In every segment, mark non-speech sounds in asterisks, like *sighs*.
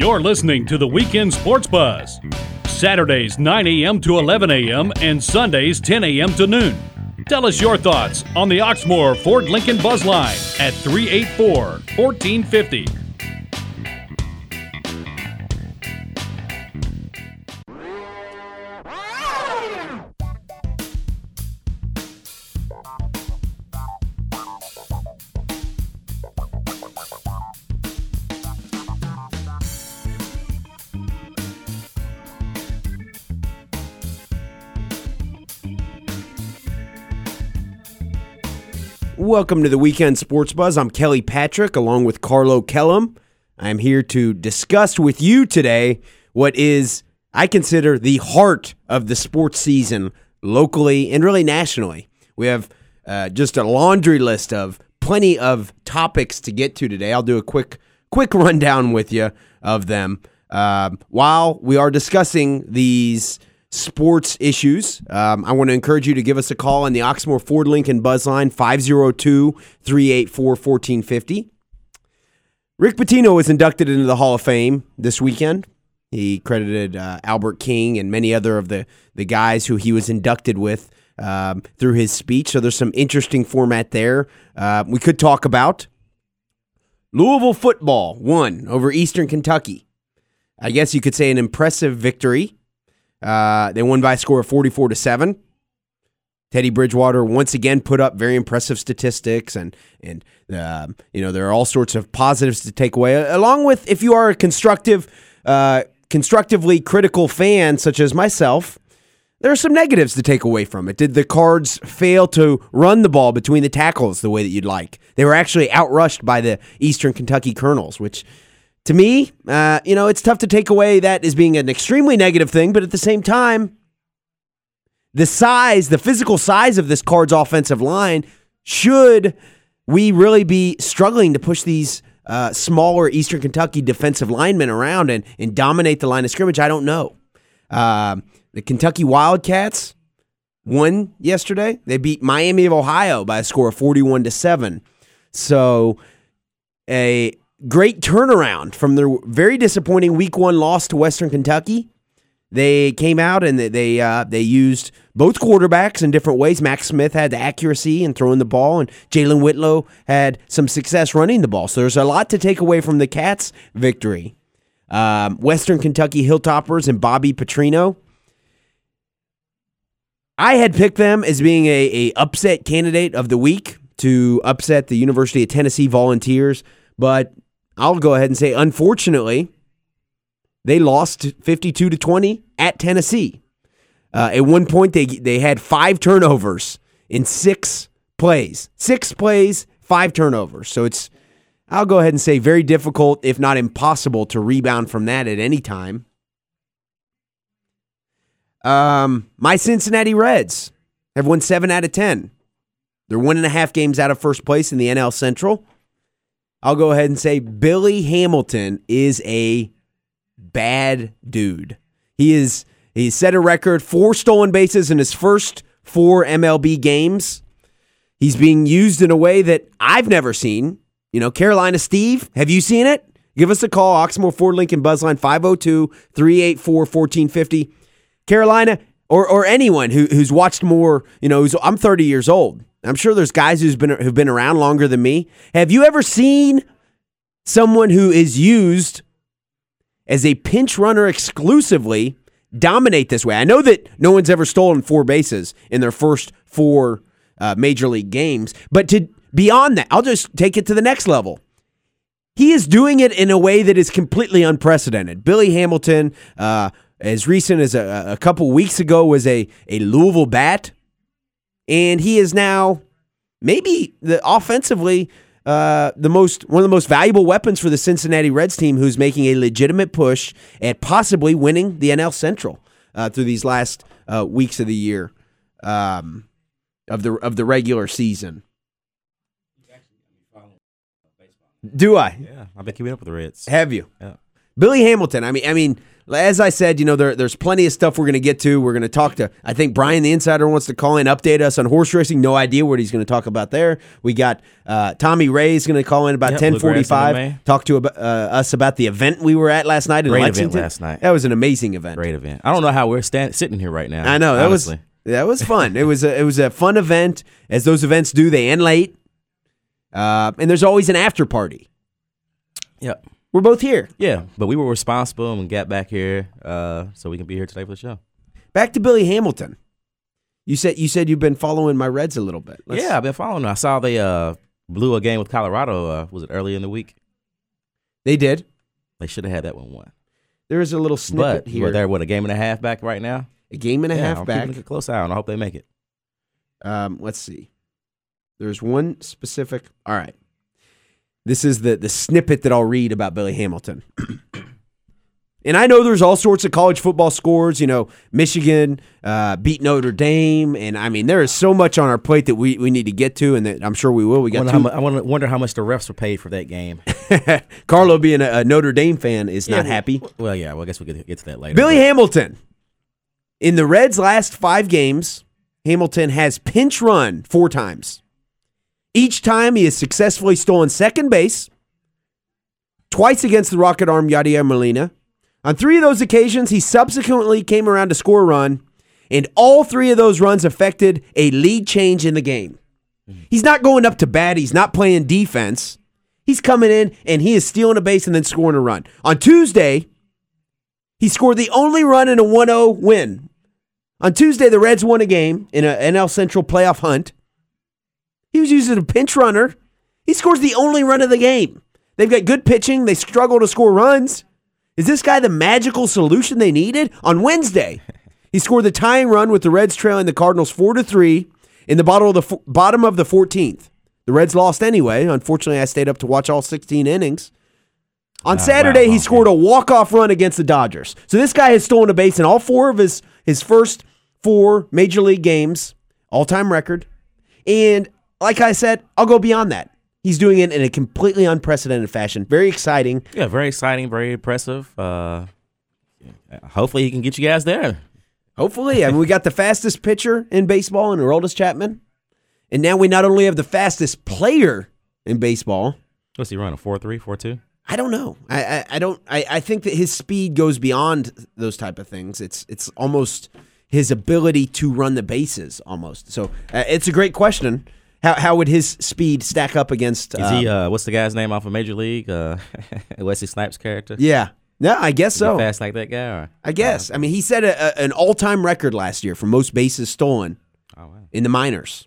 You're listening to the Weekend Sports Buzz. Saturdays 9 a.m. to 11 a.m. and Sundays 10 a.m. to noon. Tell us your thoughts on the Oxmoor Ford Lincoln Buzz Line at 384 1450. Welcome to the Weekend Sports Buzz. I'm Kelly Patrick along with Carlo Kellum. I'm here to discuss with you today what is, I consider, the heart of the sports season locally and really nationally. We have uh, just a laundry list of plenty of topics to get to today. I'll do a quick quick *laughs* rundown with you of them. Uh, while we are discussing these sports issues, um, I want to encourage you to give us a call on the Oxmoor Ford Lincoln Buzz line 502 384 1450. Rick Pitino was inducted into the Hall of Fame this weekend. He credited uh, Albert King and many other of the, the guys who he was inducted with um, through his speech. So there's some interesting format there. Uh, we could talk about Louisville football won over Eastern Kentucky. I guess you could say an impressive victory. Uh, they won by a score of 44 to 7. Teddy Bridgewater once again put up very impressive statistics, and and uh, you know there are all sorts of positives to take away. Along with if you are a constructive, uh, constructively critical fan such as myself, there are some negatives to take away from it. Did the Cards fail to run the ball between the tackles the way that you'd like? They were actually outrushed by the Eastern Kentucky Colonels, which to me, uh, you know, it's tough to take away that as being an extremely negative thing, but at the same time, the size, the physical size of this Cards offensive line, should we really be struggling to push these uh, smaller Eastern Kentucky defensive linemen around and, and dominate the line of scrimmage? I don't know. Um, the Kentucky Wildcats won yesterday. They beat Miami of Ohio by a score of 41 to 7. So, a great turnaround from their very disappointing week one loss to Western Kentucky. They came out and they they, uh, they used both quarterbacks in different ways. Max Smith had the accuracy in throwing the ball, and Jalen Whitlow had some success running the ball. So there's a lot to take away from the Cats' victory. Um, Western Kentucky Hilltoppers and Bobby Petrino. I had picked them as being a, a upset candidate of the week to upset the University of Tennessee Volunteers, but I'll go ahead and say, unfortunately, they lost 52 to 20 at Tennessee. Uh, at one point, they they had five turnovers in six plays. Six plays, five turnovers. So it's, I'll go ahead and say, very difficult, if not impossible, to rebound from that at any time. Um, my Cincinnati Reds have won seven out of 10. They're one and a half games out of first place in the NL Central. I'll go ahead and say Billy Hamilton is a bad dude. He is he set a record four stolen bases in his first four MLB games. He's being used in a way that I've never seen. You know, Carolina Steve, have you seen it? Give us a call, Oxmoor Ford Lincoln Buzzline 502 384 1450. Carolina, or, or anyone who, who's watched more, you know, I'm 30 years old. I'm sure there's guys who's been who've been around longer than me. Have you ever seen someone who is used as a pinch runner exclusively dominate this way? I know that no one's ever stolen four bases in their first four uh, major league games, but to beyond that, I'll just take it to the next level. He is doing it in a way that is completely unprecedented. Billy Hamilton, uh, as recent as a, a couple weeks ago, was a, a Louisville bat and he is now maybe the offensively uh, the most one of the most valuable weapons for the Cincinnati Reds team, who's making a legitimate push at possibly winning the NL Central uh, through these last uh, weeks of the year um, of the of the regular season. Do I? Yeah, I've been keeping up with the Reds. Have you? Yeah. Billy Hamilton. I mean, I mean, as I said, you know, there, there's plenty of stuff we're going to get to. We're going to talk to. I think Brian, the insider, wants to call in, update us on horse racing. No idea what he's going to talk about there. We got uh, Tommy Ray is going to call in about Yep, ten Bluegrass forty-five. MMA. Talk to uh, us about the event we were at last night in Great event Lexington. last night. That was an amazing event. Great event. I don't know how we're stand, sitting here right now. I know that honestly. was that was fun. it was a, it was a fun event. As those events do, they end late, uh, and there's always an after party. Yep. We're both here. Yeah, but we were responsible and got back here uh, so we can be here today for the show. Back to Billy Hamilton. You said you said you've been following my Reds a little bit. Let's- yeah, I've been following. them. I saw they uh, blew a game with Colorado. Uh, was it early in the week? they did. They should have had that one won. There is a little snippet But here. we're there with a game and a half back right now. a game and a yeah, half I'm back. a close eye on. I hope they make it. Um, let's see. There's one specific. All right. This is the the snippet that I'll read about Billy Hamilton. *clears throat* and I know there's all sorts of college football scores. You know, Michigan uh, beat Notre Dame, and I mean there is so much on our plate that we, we need to get to, and that I'm sure we will. We I got wonder, two. how mu- I wonder, wonder how much the refs were paid for that game. *laughs* Carlo, being a, a Notre Dame fan, is not Yeah, happy. Well, yeah. Well, I guess we could get to that later. Billy but- Hamilton. In the Reds' last five games, Hamilton has pinch run four times. Each time he has successfully stolen second base, twice against the rocket arm Yadier Molina. On three of those occasions, he subsequently came around to score a run, and all three of those runs affected a lead change in the game. He's not going up to bat, he's not playing defense. He's coming in and he is stealing a base and then scoring a run. On Tuesday, he scored the only run in a 1 0 win. On Tuesday, the Reds won a game in an NL Central playoff hunt. He was using a pinch runner. He scores the only run of the game. They've got good pitching. They struggle to score runs. Is this guy the magical solution they needed? On Wednesday, *laughs* he scored the tying run with the Reds trailing the Cardinals 4 to 3 in the bottom of the, bottom of the 14th. The Reds lost anyway. Unfortunately, I stayed up to watch all 16 innings. On Ah, Saturday, wow, he scored a walk-off run against the Dodgers. So this guy has stolen a base in all four of his his first four major league games, all-time record. And like I said, I'll go beyond that. He's doing it in a completely unprecedented fashion. Very exciting. Yeah, very exciting, very impressive. Uh, hopefully, he can get you guys there. Hopefully, I mean, we got the fastest pitcher in baseball in Aroldis Chapman, and now we not only have the fastest player in baseball. What's he running? Four three, four two. I don't know. I I, I don't. I, I think that his speed goes beyond those type of things. It's it's almost his ability to run the bases almost. So uh, it's a great question. How how would his speed stack up against? Is he? Uh, what's the guy's name off of Major League? Uh, *laughs* Wesley Snipes' character. yeah. No, I guess Is he so. fast like that guy? Or? I guess. I mean, he set a, a, an all time record last year for most bases stolen Oh wow. in the minors.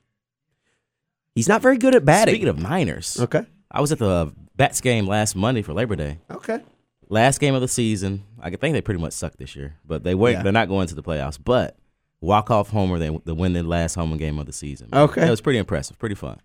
He's not very good at batting. Speaking of minors, okay. I was at the Bats game last Monday for Labor Day. Okay. Last game of the season. I think they pretty much suck this year, but they weren't. Yeah. They're not going to the playoffs. But walk off homer, they the win the last home game of the season. man. Okay. it was pretty impressive, pretty fun.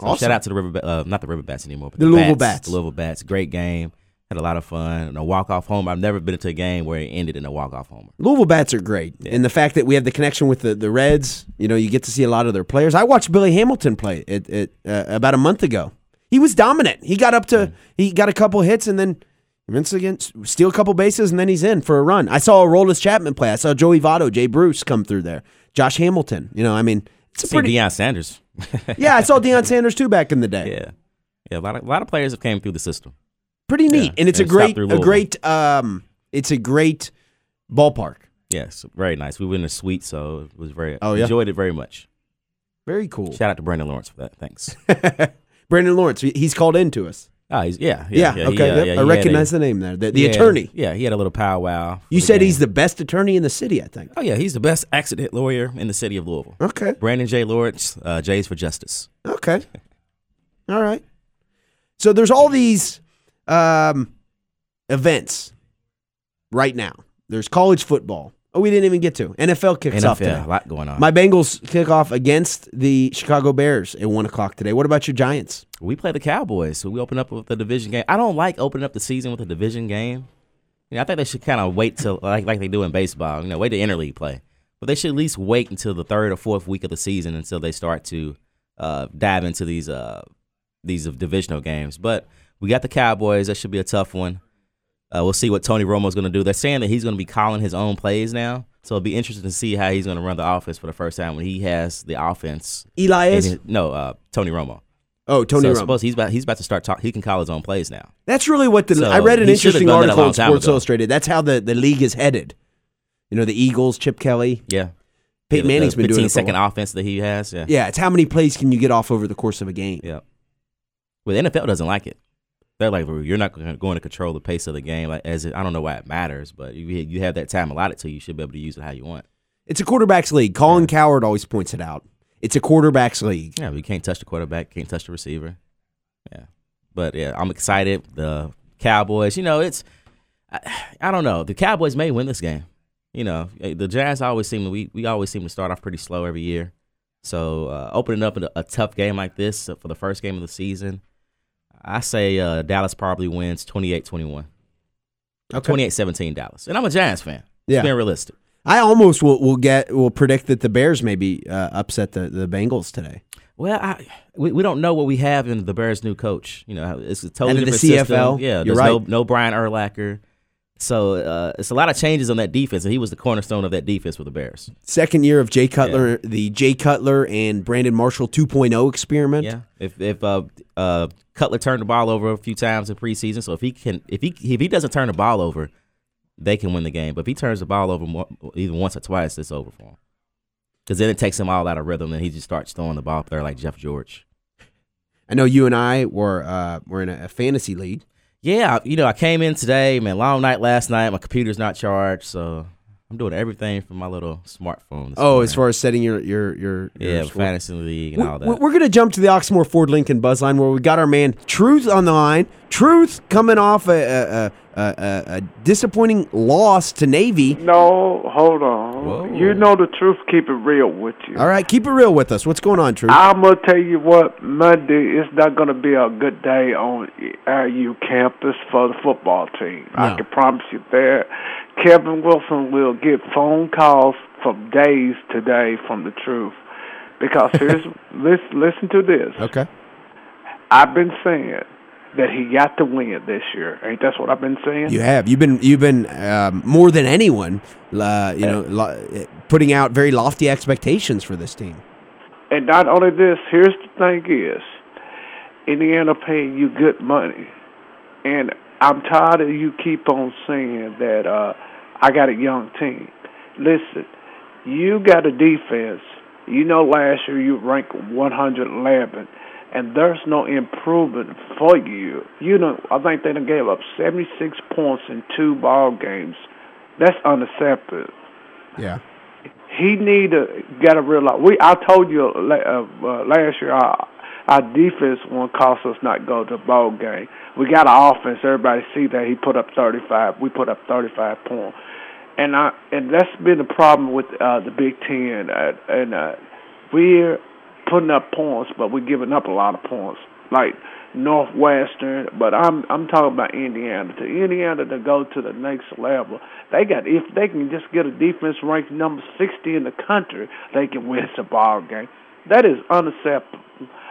So Awesome. shout out to the River, uh, not the River Bats anymore, but The the, Louisville Bats, Bats. The Louisville Bats, great game. Had a lot of fun. And a walk off home. I've never been to a game where it ended in a walk off homer. Louisville bats are great, and the fact that we have the connection with the, the Reds, you know, you get to see a lot of their players. I watched Billy Hamilton play it, it uh, about a month ago. He was dominant. He got up to he got a couple hits, and then once again steal a couple bases, and then he's in for a run. I saw a Aroldis Chapman play. I saw Joey Votto, Jay Bruce come through there. Josh Hamilton. You know, I mean, it's a See pretty. Deion Sanders. *laughs* yeah, I saw Deion Sanders too back in the day. yeah, yeah. A lot of a lot of players have came through the system. Pretty neat, Yeah, and it's a and stopped great a great um, it's a great ballpark. Yes, very nice. We were in a suite, so it was very. Oh, yeah? enjoyed it very much. Very cool. Shout out to Brandon Lawrence for that. Thanks. *laughs* Brandon Lawrence, he's called in to us. Oh, he's yeah, Yeah, yeah. he, okay. uh, yep, yeah, I recognize a- the name there. The, the he had attorney. yeah, he had a little powwow. you said game. he's the best attorney in the city, I think. Oh yeah, he's the best accident lawyer in the city of Louisville. Okay. Brandon J. Lawrence, uh, J's for Justice. Okay. *laughs* All right. So there's all these um, events right now. There's college football. Oh, we didn't even get to. NFL kicks off today. a lot going on. My Bengals kick off against the Chicago Bears at 1 o'clock today. What about your Giants? We play the Cowboys, so we open up with the division game. I don't like opening up the season with a division game. You know, I think they should kind of wait till like like they do in baseball. You know, wait to interleague play, but they should at least wait until the third or fourth week of the season until they start to uh, dive into these uh, these divisional games. But we got the Cowboys. That should be a tough one. Uh, we'll see what Tony Romo's going to do. They're saying that he's going to be calling his own plays now, so it'll be interesting to see how he's going to run the offense for the first time when he has the offense. Eli is. his- no, uh, Tony Romo. Oh, Tony so Romo. suppose he's about he's about to start talk. He can call his own plays now. That's really what the. So, I read an interesting done that a article in Sports ago. Illustrated. That's how the, the league is headed. You know, the Eagles, Chip Kelly, Yeah, Peyton Yeah, the- Manning's the been doing 15 it. Second offense that he has. Yeah, Yeah, it's how many plays can you get off over the course of a game. yeah. Well, the NFL doesn't like it. They're like, "Well, you're not gonna- control the pace of the game. Like, as it, I don't know why it matters, but you you have that time allotted to you, you should be able to use it how you want. It's a quarterback's league. Colin Cowherd always points it out. It's a quarterback's league. Yeah, you can't touch the quarterback, can't touch the receiver. Yeah, but yeah, I'm excited. The Cowboys, you know, it's I, I don't know. The Cowboys may win this game. You know, eh, the Jazz always seem to we we always seem to start off pretty slow every year. So uh, opening up a, a tough game like this for the first game of the season, I say uh, Dallas probably wins 28-21. Okay. 28-17 Dallas. And I'm a Jazz fan. Yeah. Just being realistic. I almost will, will get will predict that the Bears maybe uh, upset the, the Bengals today. Well, I, we, we don't know what we have in the Bears' new coach. You know, it's a totally And in the different CFL, system. Yeah, you're there's no right. no Brian Urlacher. So uh, it's a lot of changes on that defense, and he was the cornerstone of that defense for the Bears. Second year of Jay Cutler, the Jay Cutler and Brandon Marshall 2.0 experiment. Yeah, if if uh, uh, Cutler turned the ball over a few times in preseason, so if he can, if he if he doesn't turn the ball over, they can win the game. But if he turns the ball over more, either once or twice, it's over for him. Because then it takes him all out of rhythm, and he just starts throwing the ball up there like Jeff George. I know you and I were uh, were in a, fantasy league. Yeah, you know, I came in today, man. Long night last night. My computer's not charged, so I'm doing everything from my little smartphone. Oh, morning. as far as setting your your your, your yeah, score. fantasy league and all that. We're, to jump to the Oxmoor Ford Lincoln Buzz line where we got our man Truth on the line. Truth coming off a, a, a, a, a disappointing loss to Navy. No, hold on. Whoa. You know the truth. Keep it real with you. All right, keep it real with us. What's going on, Truth? I'm gonna tell you what. Monday is not gonna be a good day on IU campus for the football team. No. I can promise you that. Kevin Wilson will get phone calls from days today from the truth. Because *laughs* here's listen, listen to this. okay. I've been saying that he got to win it this year. Ain't that's what I've been saying? You have. You've been you've been um, more than anyone, uh, you know, lo- putting out very lofty expectations for this team. And not only this, here's the thing is, Indiana paying you good money. And I'm tired of you keep on saying that uh, I got a young team. Listen, you got a defense. You know last year you ranked 111, and there's no improvement for you. You know, I think they done gave up 76 points in two ball games. That's unacceptable Yeah. he need to got to realize. We I told you uh, uh, last year our our defense won't cost us not go to the ball game. We got an offense. Everybody see that he put up thirty five. We put up thirty five points, and I and that's been the problem with uh, the Big Ten. Uh, and uh, we're putting up points, but we're giving up a lot of points. Like Northwestern, but I'm I'm talking about Indiana. To Indiana to go to the next level, they got if they can just get a defense ranked number sixty in the country, they can win the ball game. That is unacceptable.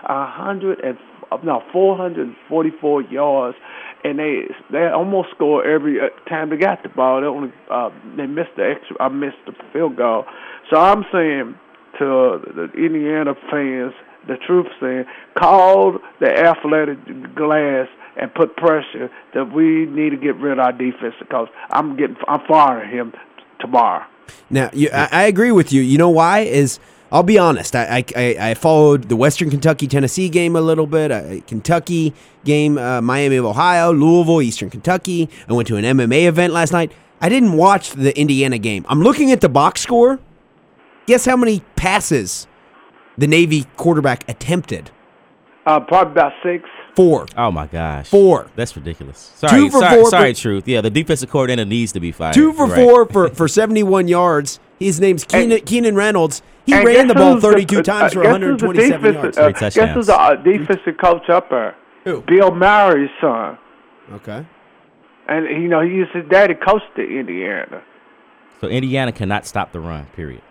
A hundred and no four hundred and forty four yards, and they they almost score every uh, time they got the ball. They only uh, they missed the extra. I missed the field goal. So I'm saying to the Indiana fans the truth saying, called the athletic glass and put pressure that we need to get rid of our defense because I'm getting I'm firing him tomorrow. Now, you, I, I agree with you. You know why? Is I'll be honest. I, I- I, followed the Western Kentucky Tennessee game a little bit, uh, Kentucky game, uh, Miami of Ohio, Louisville, Eastern Kentucky. I went to an MMA event last night. I didn't watch the Indiana game. I'm looking at the box score. Guess how many passes the Navy quarterback attempted? Uh, probably about six. Four. Oh my gosh, Four. That's ridiculous. Sorry, for sorry, four sorry, for- truth. Yeah, the defensive coordinator needs to be fired. Two for right. four for, for 71 yards. His name's Keenan, Keenan Reynolds. He ran the ball 32 uh, times for guess who's the 127 yards. Uh, Three guess who's the uh, defensive coach up there? Who? Bill Mallory's son. Okay. And you know he used his daddy coached at Indiana. So Indiana cannot stop the run. Period.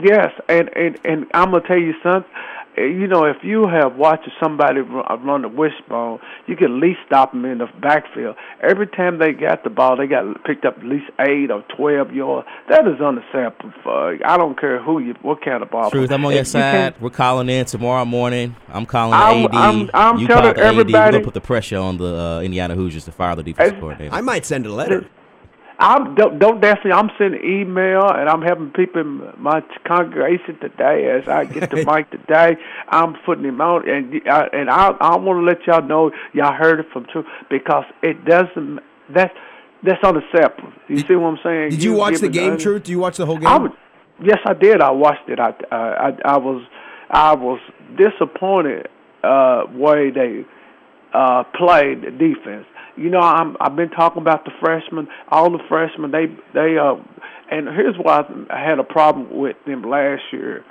Yes, and and and I'm gonna tell you something. eh, you know, if you have watched somebody run, uh, the wishbone, you can at least stop them in the backfield. Every time they got the ball, they got picked up at least eight or twelve yards. That is unacceptable. For, I don't care who you, what kind of ball. Truth, I'm on your you side. can't- We're calling in tomorrow morning. I'm calling the I'm- AD. I'm- I'm you telling call the AD. We're gonna put the pressure on the uh, Indiana Hoosiers to fire the defensive Hey, coordinator. I might send a letter. I'm don't, don't definitely. I'm sending email and I'm having people in my congregation today as I get the *laughs* mic today. I'm putting him out and I, and I I want to let y'all know y'all heard it from True because it doesn't. That's that's unacceptable. You see what I'm saying? Did you watch the game, Truth? Did you watch the whole game? I yes, I did. I watched it. I uh, I I was I was disappointed uh way they uh played the defense. You know, I'm I've been talking about the freshmen, all the freshmen. They they uh and here's why I had a problem with them last year.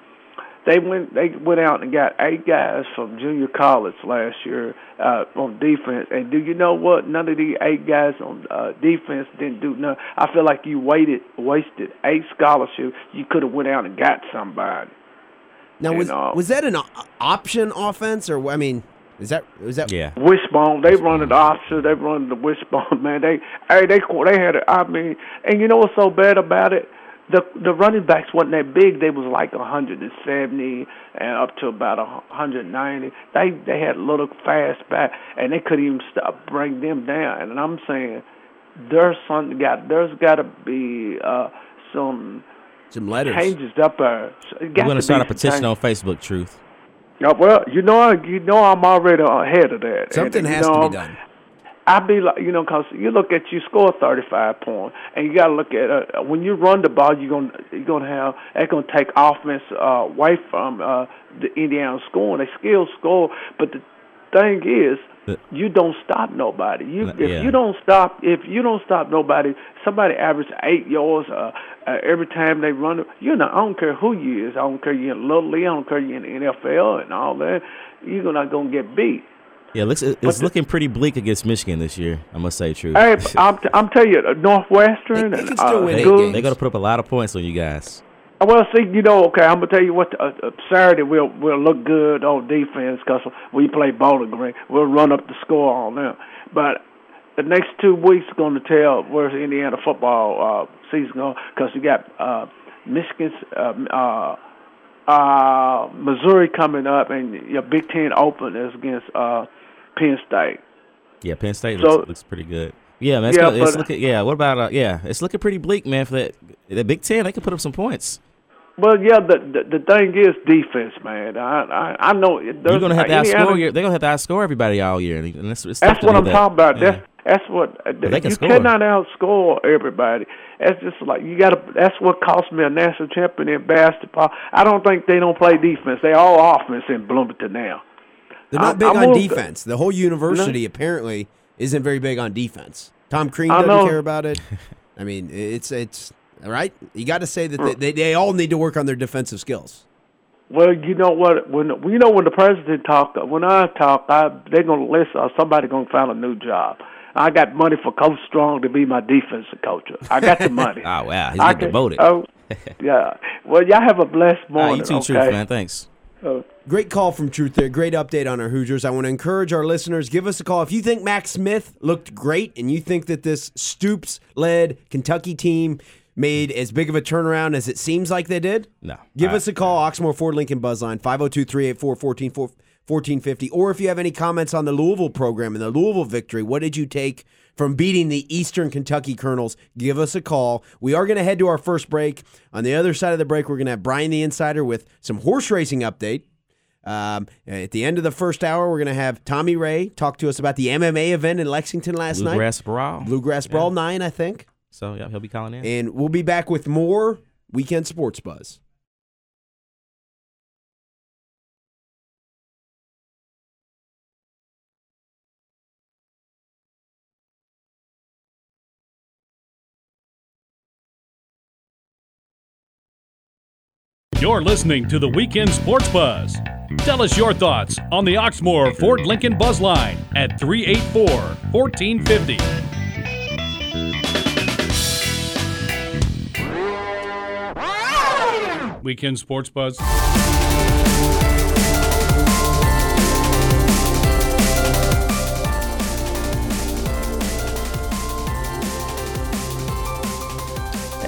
They went they went out and got eight guys from junior college last year uh on defense. And do you know what? None of the eight guys on uh defense didn't do nothing. I feel like you waited wasted eight scholarships. You could have went out and got somebody. now, was know. was that an option offense, or I mean, is that was that? yeah. Wishbone, they run the opposite. They run the wishbone, man. They, hey, they, they had. it. I mean, and you know what's so bad about it? The the running backs wasn't that big. They was like 170 and up to about 190. They they had little fast back, and they couldn't even stop bring them down. And I'm saying, there's something got. There's got to be uh, some Some letters. changes up there. We're gonna start a petition on Facebook. Truth. Yeah, well, you know, I- you know, I'm already ahead of that. Something And, has to be done. I be like, you know, 'cause you look at you score 35 points, and you got to look at uh, when you run the ball, you're gonna you're gonna have it's gonna take offense uh, away from uh, the Indiana scoring. They still score, but the thing is, The- you don't stop nobody. You if yeah. you don't stop if you don't stop nobody, somebody average eight yards uh, uh, every time they run. You know, I don't care who you is. I don't care you're in Little League. I don't care you're in the NFL and all that. You're not gonna get beat. Yeah, looks it's the- looking pretty bleak against Michigan this year. I must say, truth. Hey, *laughs* I'm t- I'm telling you, uh, Northwestern They- they and can still uh, win They, eight games. they're gonna put up a lot of points on you guys. Well, see, you know, okay, I'm gonna tell you what. Uh, uh, Saturday we'll we'll look good on defense because we play Bowling Green. We'll run up the score on them. But the next two weeks are going to tell where's the Indiana football uh, season going because you got uh, Michigan's uh, uh, uh, Missouri coming up, and your Big Ten Open is against uh, Penn State. Yeah, Penn State So- looks, looks pretty good. Yeah, man. It's, Yeah, gonna- it's but- looking. Yeah, what about? Uh, yeah, it's looking pretty bleak, man. For that, the Big Ten, they could put up some points. Well, yeah, the the, the thing is defense, man. I I, I know You're gonna have to Indiana- outscore. Your, they're gonna have to outscore everybody all year, and it's, it's That's what I'm that. talking about. Yeah. That's that's what uh, they can you score. cannot outscore everybody. That's just like you got to. That's what cost me a national champion in basketball. I don't think they don't play defense. They all offense in Bloomington now. They're not I'm- big I'm on more- defense. The whole university apparently isn't very big on defense. Tom Crean doesn't care about it. *laughs* I mean, it's it's all right. You got to say that they, they, they all need to work on their defensive skills. Well, you know what? When you know when the president talk, when I talk, I, they're gonna listen. Or somebody gonna find a new job. I got money for Coach Strong to be my defensive coach. I got the money. Oh *laughs* wow, he's I can- devoted. Oh, yeah. Well, y'all have a blessed Ah, morning. you too, okay? truth, man. Thanks. Uh, Great call from Truth there. Great update on our Hoosiers. I want to encourage our listeners, give us a call. If you think Max Smith looked great and you think that this Stoops led Kentucky team made as big of a turnaround as it seems like they did, No. give All us a call. Oxmoor Ford Lincoln Buzzline, 502 384 1450. Or if you have any comments on the Louisville program and the Louisville victory, what did you take from beating the Eastern Kentucky Colonels? Give us a call. We are going to head to our first break. On the other side of the break, we're going to have Brian the Insider with some horse racing update. Um, at the end of the first hour, we're going to have Tommy Ray talk to us about the MMA event in Lexington last night. Bluegrass Brawl. Bluegrass Brawl 9, I think. So yeah, he'll be calling in. And we'll be back with more Weekend Sports Buzz. You're listening to the Weekend Sports Buzz. Tell us your thoughts on the Oxmoor Ford Lincoln Buzz Line at 384 1450. Weekend Sports Buzz.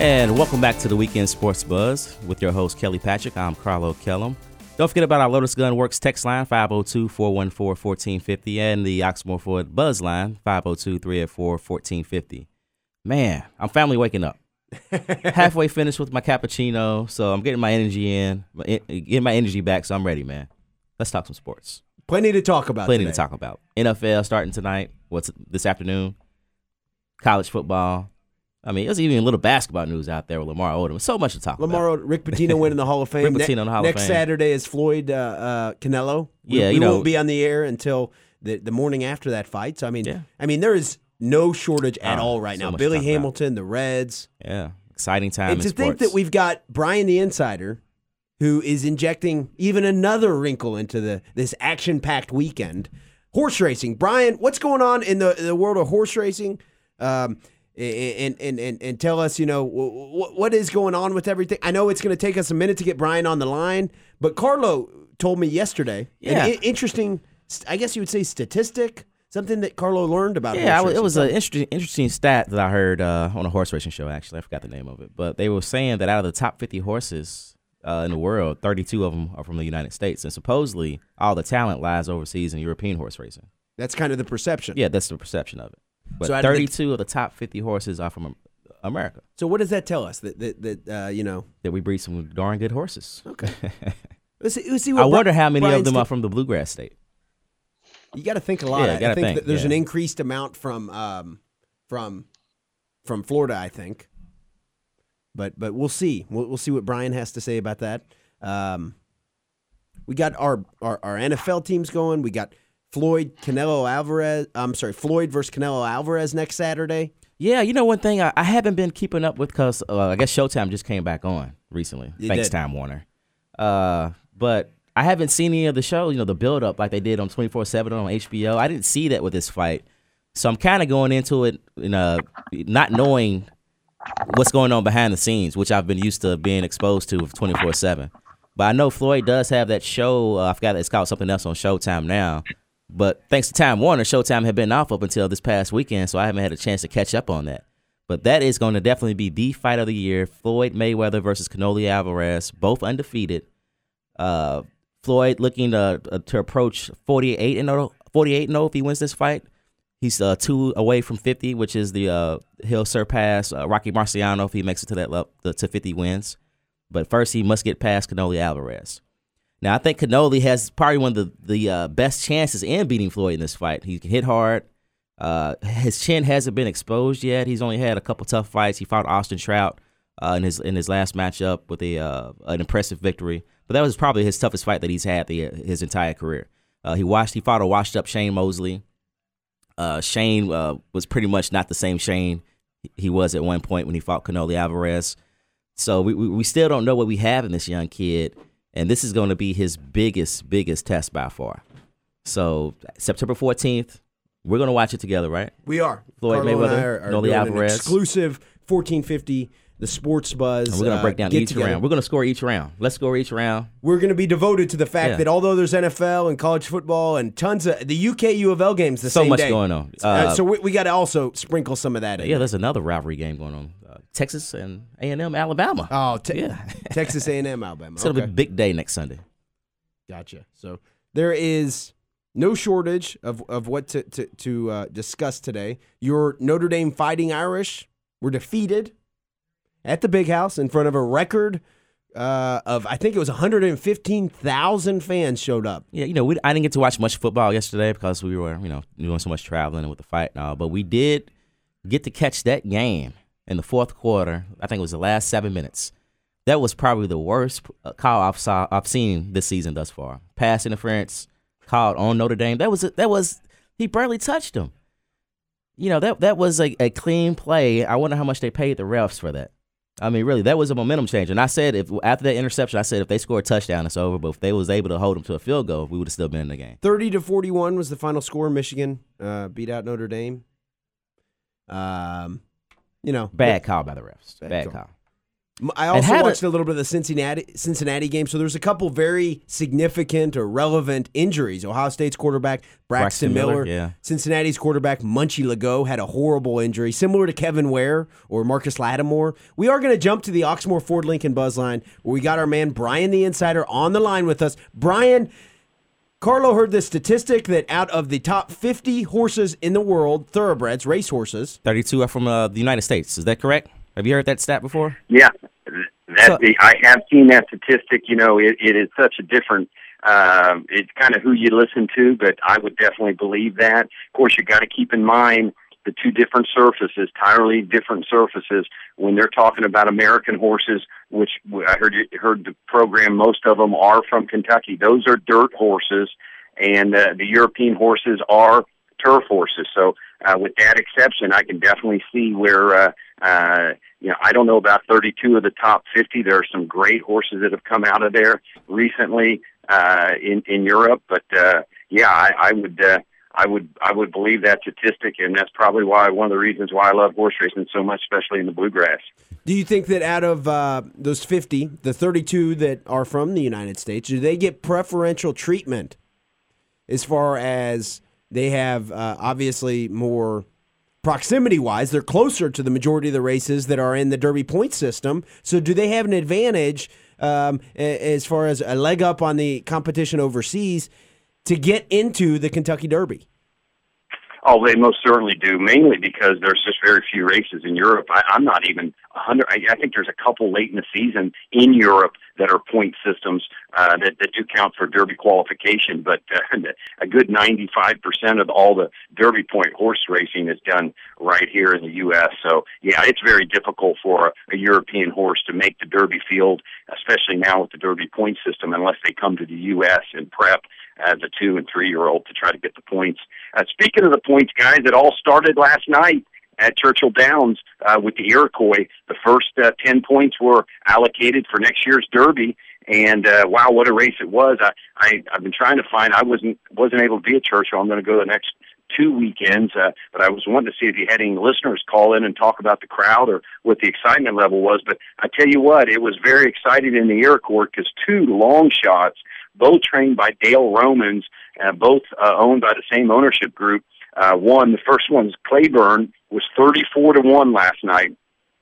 And welcome back to the Weekend Sports Buzz with your host, Kelly Patrick. I'm Carlo Kellum. Don't forget about our Lotus Gun Works text line, 502 414 1450, and the Oxmoor Ford Buzz line, 502 384 1450. Man, I'm finally waking up. Halfway finished with my cappuccino, so I'm getting my energy in, getting my energy back, so I'm ready, man. Let's talk some sports. Plenty to talk about. Plenty today. to talk about. NFL starting tonight. What's this afternoon? College football. I mean, there's even a little basketball news out there with Lamar Odom. So much to talk Lamar, about. Rick Pitino winning the Hall of *laughs* Fame. Rick Pitino in the Hall of Fame. Next Saturday is Floyd uh, uh, Canelo. We, Yeah, we know- won't be on the air until the, the morning after that fight. So I mean, Yeah. I mean, there is no shortage at Oh, all right so now. Billy talk about. Hamilton, the Reds, Yeah, exciting time. and to think that we've got Brian the Insider, who is injecting even another wrinkle into the this action packed weekend. Horse racing, Brian. What's going on in the the world of horse racing? Um, and and and and tell us, you know, what what is going on with everything. I know it's going to take us a minute to get Brian on the line, but Carlo told me yesterday. Yeah. an i- interesting. I guess you would say statistic, something that Carlo learned about. Yeah, I horse was, it was an interesting, interesting stat that I heard uh, on a horse racing show. Actually, I forgot the name of it, but they were saying that out of the top 50 horses uh, in the world, 32 of them are from the United States, and supposedly all the talent lies overseas in European horse racing. That's kind of the perception. Yeah, that's the perception of it. But So out of the- 32 of the top 50 horses are from America. So what does that tell us? That that that uh, you know. That we breed some darn good horses. Okay. *laughs* Let's see, let's see what I wonder Bri- how many of them t- are from the bluegrass state. You got to think a lot. Yeah, I- think, think, that there's yeah. an increased amount from um, from from Florida. I think, but but we'll see. We'll, we'll see what Brian has to say about that. Um, we got our, our our NFL teams going. We got Floyd Canelo Alvarez. I'm sorry, Floyd versus Canelo Alvarez next Saturday. Yeah, you know one thing I, I haven't been keeping up with because uh, I guess Showtime just came back on recently. It Thanks, did. Time Warner. Uh, but I haven't seen any of the show. You know, the build up like they did on twenty four seven on HBO. I didn't see that with this fight, so I'm kind of going into it, you know, not knowing what's going on behind the scenes, which I've been used to being exposed to with twenty four seven. But I know Floyd does have that show. Uh, I forgot it's called something else on Showtime now. But thanks to Time Warner, Showtime had been off up until this past weekend, so I haven't had a chance to catch up on that. But that is going to definitely be the fight of the year: Floyd Mayweather versus Canelo Alvarez, both undefeated. Uh, Floyd looking to uh, to approach 48 and 0, 48 and 0 if he wins this fight. He's uh, two away from 50, which is the uh, he'll surpass uh, Rocky Marciano if he makes it to that level, to 50 wins. But first, he must get past Canelo Alvarez. Now, I think Canelo has probably one of the the uh, best chances in beating Floyd in this fight. He can hit hard. Uh, his chin hasn't been exposed yet. He's only had a couple tough fights. He fought Austin Trout in his in his last matchup with a an impressive victory. But that was probably his toughest fight that he's had the, his entire career. Uh, he watched he fought a washed up Shane Mosley. Uh, Shane uh, was pretty much not the same Shane he was at one point when he fought Canelo Alvarez. So we, we we still don't know what we have in this young kid, and this is going to be his biggest biggest test by far. So September fourteenth, we're going to watch it together, right? We are Floyd Carlo Mayweather, are, are Noli an Alvarez. exclusive 1450. The Sports Buzz. And we're going to uh, break down each together. round. We're going to score each round. Let's score each round. we're going to be devoted to the fact Yeah. that although there's NFL and college football and tons of the UK U of L games the same. So much day. going on. Uh, Uh, so we, we got to also sprinkle some of that in. Yeah, there's another rivalry game going on. Uh, Texas and A and M, Alabama. Oh, te- Yeah. *laughs* Texas A&M, Alabama. It's going to Okay. be a big day next Sunday. Gotcha. So there is no shortage of, of what to to, to uh, discuss today. Your Notre Dame Fighting Irish were defeated at the Big House in front of a record uh, of I think it was 115,000 fans showed up. Yeah, you know, we, I didn't get to watch much football yesterday because we were, you know, doing so much traveling with the fight and all. But we did get to catch that game in the fourth quarter. I think it was the last seven minutes. That was probably the worst uh, call I've saw I've seen this season thus far. Pass interference called on Notre Dame. That was that was he barely touched him. You know that that was a, a clean play. I wonder how much they paid the refs for that. I mean, really, that was a momentum change. And I said, if after that interception, I said if they score a touchdown, it's over. But if they was able to hold them to a field goal, we would have still been in the game. 30 to 41 was the final score. Michigan uh, beat out Notre Dame. Um, you know, Bad call by the refs. Bad Bad, call. call. I also had a- watched a, little bit of the Cincinnati Cincinnati game. So there's a couple very significant or relevant injuries. Ohio State's quarterback Braxton, Braxton Miller, Miller, yeah. Cincinnati's quarterback Munchie Legaux had a horrible injury, similar to Kevin Ware or Marcus Lattimore. We are going to jump to the Oxmoor Ford Lincoln Buzz line where we got our man Brian the Insider on the line with us. Brian. Carlo heard this statistic that out of the top 50 horses in the world, thoroughbreds, race horses, 32 are from uh, the United States. Is that correct? Have you heard that stat before? Yeah, that So- the, I have seen that statistic. You know, it, it is such a different. Um, it's kind of who you listen to, but I would definitely believe that. Of course, you got to keep in mind the two different surfaces, entirely different surfaces. When they're talking about American horses, which I heard you heard the program, most of them are from Kentucky. Those are dirt horses, and uh, the European horses are turf horses. So, uh, with that exception, I can definitely see where. Uh, uh, you know, I don't know about 32 of the top 50. There are some great horses that have come out of there recently uh, in in Europe, but uh, yeah, I, I would. Uh, I would I would believe that statistic, and that's probably why one of the reasons why I love horse racing so much, especially in the bluegrass. Do you think that out of uh, those 50, the 32 that are from the United States, do they get preferential treatment as far as they have uh, obviously more proximity wise? They're closer to the majority of the races that are in the Derby point system. So do they have an advantage um, as far as a leg up on the competition overseas to get into the Kentucky Derby? Oh, they most certainly do. Mainly because there's just very few races in Europe. I, I'm not even hundred. I, I think there's a couple late in the season in Europe that are point systems uh, that that do count for Derby qualification. But uh, *laughs* a good 95 percent of all the Derby point horse racing is done right here in the U.S. So yeah, it's very difficult for a, a European horse to make the Derby field, especially now with the Derby point system, unless they come to the U.S. and prep as a two and three year old to try to get the points. Uh, speaking of the points, guys, it all started last night at Churchill Downs uh, with the Iroquois. The first uh, 10 points were allocated for next year's Derby. And uh, wow, what a race it was! I, I I've been trying to find. I wasn't wasn't able to be at Churchill. I'm going to go the next two weekends, uh, but I was wanting to see if you had any listeners call in and talk about the crowd or what the excitement level was. But I tell you what, it was very exciting in the Iroquois because two long shots, both trained by Dale Romans, uh, both uh, owned by the same ownership group. Uh, one, the first one's Cleburne, was 34 to 1 last night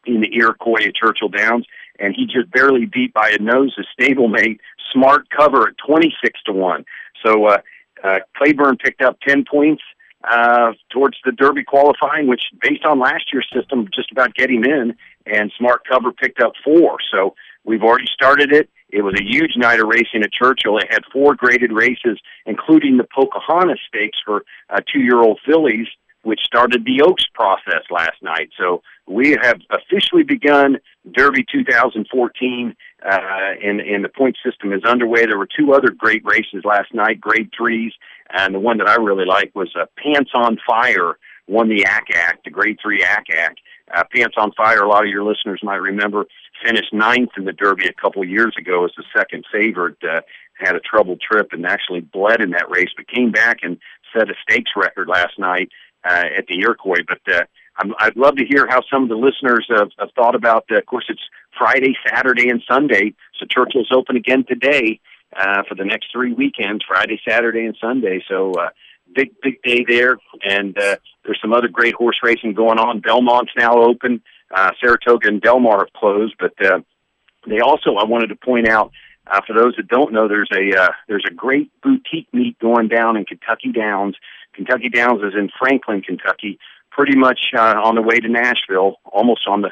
in the Iroquois at Churchill Downs, and he just barely beat by a nose his stablemate, Smart Cover, at 26 to 1. So uh, uh, Cleburne picked up 10 points uh, towards the Derby qualifying, which, based on last year's system, just about get him in, and Smart Cover picked up four. So we've already started it. It was a huge night of racing at Churchill. It had four graded races, including the Pocahontas Stakes for uh, two-year-old fillies, which started the Oaks process last night. So we have officially begun Derby 2014, uh, and, and the point system is underway. There were two other great races last night, grade threes, and the one that I really liked was uh, Pants on Fire won the Ack Ack, the grade three Ack Ack. Uh, Pants on Fire, a lot of your listeners might remember, finished ninth in the Derby a couple of years ago as the second favorite. Uh, had a troubled trip and actually bled in that race, but came back and set a stakes record last night uh, at the Iroquois. But uh, I'm, I'd love to hear how some of the listeners have, have thought about. Uh, of course, it's Friday, Saturday, and Sunday, so Churchill's open again today uh, for the next three weekends: Friday, Saturday, and Sunday. So. Uh, Big big day there, and uh, there's some other great horse racing going on. Belmont's now open. Uh, Saratoga and Del Mar have closed, but uh, they also I wanted to point out uh, for those that don't know, there's a uh, there's a great boutique meet going down in Kentucky Downs. Kentucky Downs is in Franklin, Kentucky, pretty much uh, on the way to Nashville, almost on the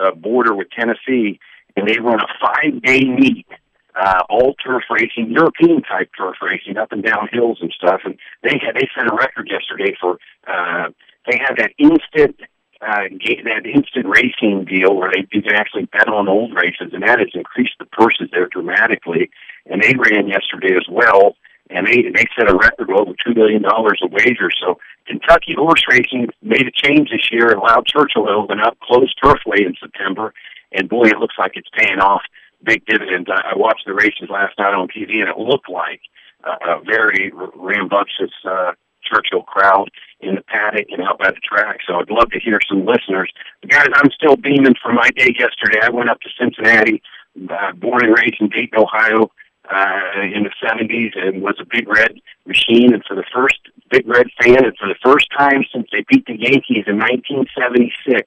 uh, border with Tennessee, and they run a five day meet. Uh, all turf racing, European type turf racing, up and down hills and stuff. And they had they set a record yesterday for uh, they had that instant uh, that instant racing deal where they, you can actually bet on old races, and that has increased the purses there dramatically. And they ran yesterday as well, and they they set a record of over two million dollars a wager. So Kentucky horse racing made a change this year and allowed Churchill to open up closed Turfway in September, and boy, it looks like it's paying off big dividends. I, I watched the races last night on TV, and it looked like uh, a very rambunctious uh, Churchill crowd. in the paddock and out by the track. So I'd love to hear some listeners. The guys, I'm still beaming from my day yesterday. I went up to Cincinnati, uh, born and raised in Dayton, Ohio, uh, in the 70s, and was a Big Red machine. And for the first Big Red fan, and for the first time since they beat the Yankees in 1976,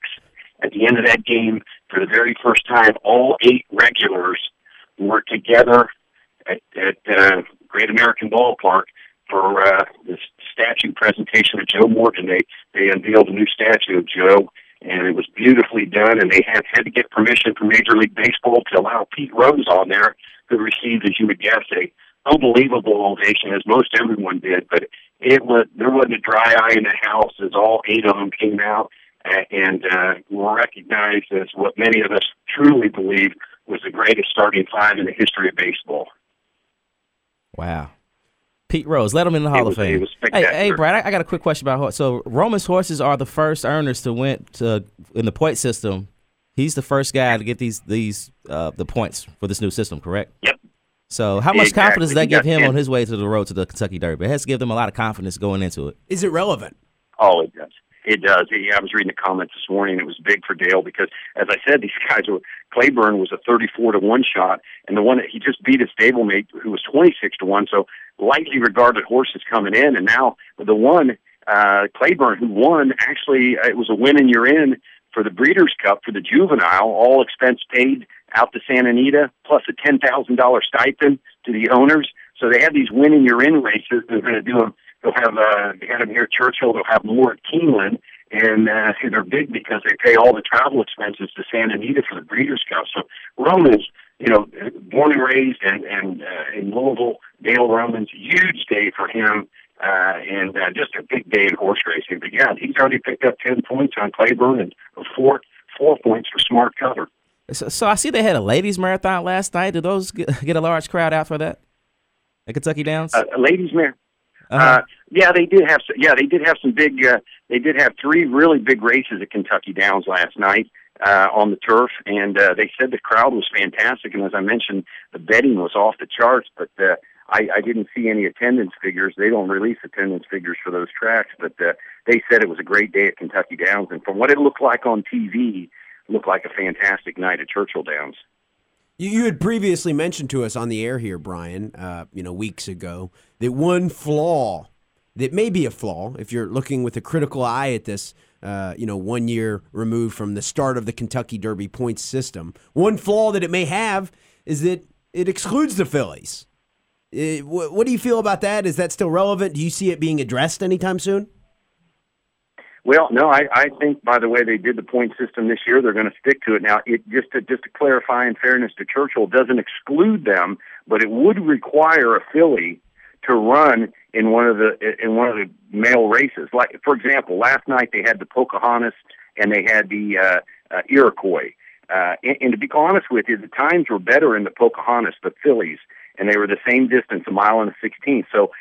at the end of that game, for the very first time, all eight regulars were together at, at uh, Great American Ballpark for uh, this statue presentation of Joe Morgan. They they unveiled a new statue of Joe, and it was beautifully done. And they had had to get permission from Major League Baseball to allow Pete Rose on there, who received, as you would guess, a unbelievable ovation, as most everyone did. But it was there wasn't a dry eye in the house as all eight of them came out and uh, were recognized as what many of us truly believe was the greatest starting five in the history of baseball. Wow. Pete Rose, let him in the Hall was, of Fame. Hey, hey, Brad, I, I, got a quick question about so Roman's horses are the first earners to win to in the point system. He's the first guy to get these these uh, the points for this new system, correct? Yep. So, how much exactly. confidence does that give him on his way to the road to the Kentucky Derby? It has to give them a lot of confidence going into it. Is it relevant? Oh, it does. It does. I was reading the comments this morning. It was big for Dale because, as I said, *laughs* these guys were. Cleburne was a 34 to one shot, and the one that he just beat his stablemate, who was 26 to one. So lightly regarded horses coming in, and now the one uh, Cleburne who won actually uh, it was a win and you're in for the Breeders' Cup for the juvenile, all expense paid out to Santa Anita, plus a ten thousand dollar stipend to the owners. So they have these win and you're in races. They're going to do them They'll have uh, they had them here at Churchill. They'll have more at Keeneland, and uh, they're big because they pay all the travel expenses to Santa Anita for the Breeders' Cup. So Romans, you know, born and raised and and uh, in Louisville, Dale Romans, huge day for him. Uh, and uh, just a big day in horse racing. But yeah, he's already picked up ten points on Cleburne and four four points for Smart Cover. So, so I see they had a ladies marathon last night. Did those get, *laughs* get a large crowd out for that? At Kentucky Downs, uh, ladies marathon. Uh-huh. Uh, yeah, they did have. Yeah, they did have some big. Uh, they did have three really big races at Kentucky Downs last night uh, on the turf, and uh, they said the crowd was fantastic. And as I mentioned, the betting was off the charts. But uh, I, I didn't see any attendance figures. They don't release attendance figures for those tracks, but uh, they said it was a great day at Kentucky Downs. And from what it looked like on TV, looked like a fantastic night at Churchill Downs. You, had previously mentioned to us on the air here, Brian, uh, you know, weeks ago, that one flaw that may be a flaw if you're looking with a critical eye at this, uh, you know, one year removed from the start of the Kentucky Derby points system. One flaw that it may have is that it excludes the fillies. It, what, what do you feel about that? Is that still relevant? Do you see it being addressed anytime soon? Well, no, I, I think by the way they did the point system this year, they're going to stick to it. Now, it just to just to clarify, in fairness to Churchill, doesn't exclude them, but it would require a filly to run in one of the in one of the male races. Like for example, last night they had the Pocahontas and they had the uh, uh, Iroquois. Uh, and, and to be honest with you, the times were better in the Pocahontas, the fillies, and they were the same distance, a mile and a sixteenth. So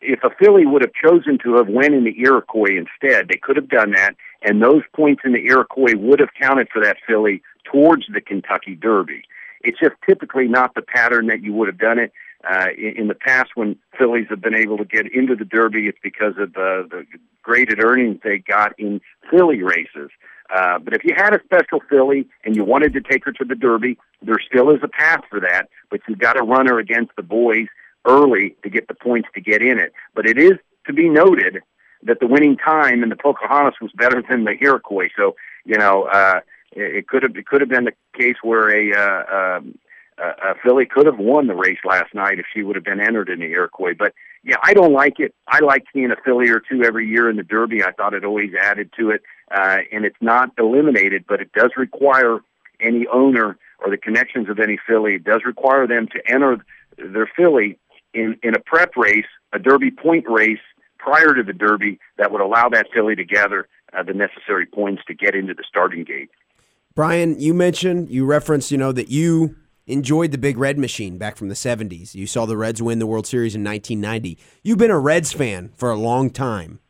if a filly would have chosen to have went in the Iroquois instead, they could have done that, and those points in the Iroquois would have counted for that filly towards the Kentucky Derby. It's just typically not the pattern that you would have done it. Uh, in, in the past, when fillies have been able to get into the Derby, it's because of the, the graded earnings they got in filly races. Uh, but if you had a special filly and you wanted to take her to the Derby, there still is a path for that, but you've got to run her against the boys early to get the points to get in it. But it is to be noted that the winning time in the Pocahontas was better than the Iroquois. So you know, uh, it, could have it could have been the case where a uh, um, uh, filly could have won the race last night if she would have been entered in the Iroquois. But yeah, I don't like it. I like seeing a filly or two every year in the Derby. I thought it always added to it, uh, and it's not eliminated, but it does require any owner or the connections of any filly. It does require them to enter their filly in, in a prep race, a Derby point race prior to the Derby that would allow that filly to gather uh, the necessary points to get into the starting gate. Brian, you mentioned, you referenced, you know, that you enjoyed the big red machine back from the 70s. You saw the Reds win the World Series in 1990. You've been a Reds fan for a long time.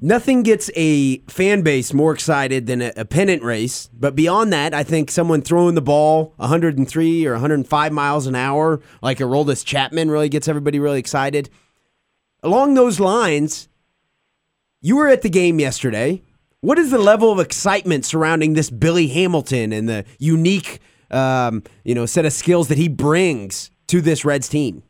Nothing gets a fan base more excited than a, a, pennant race. But beyond that, I think someone throwing the ball 103 or 105 miles an hour, like Aroldis Chapman, really gets everybody really excited. Along those lines, you were at the game yesterday. What is the level of excitement surrounding this Billy Hamilton and the unique, um, you know, set of skills that he brings to this Reds team?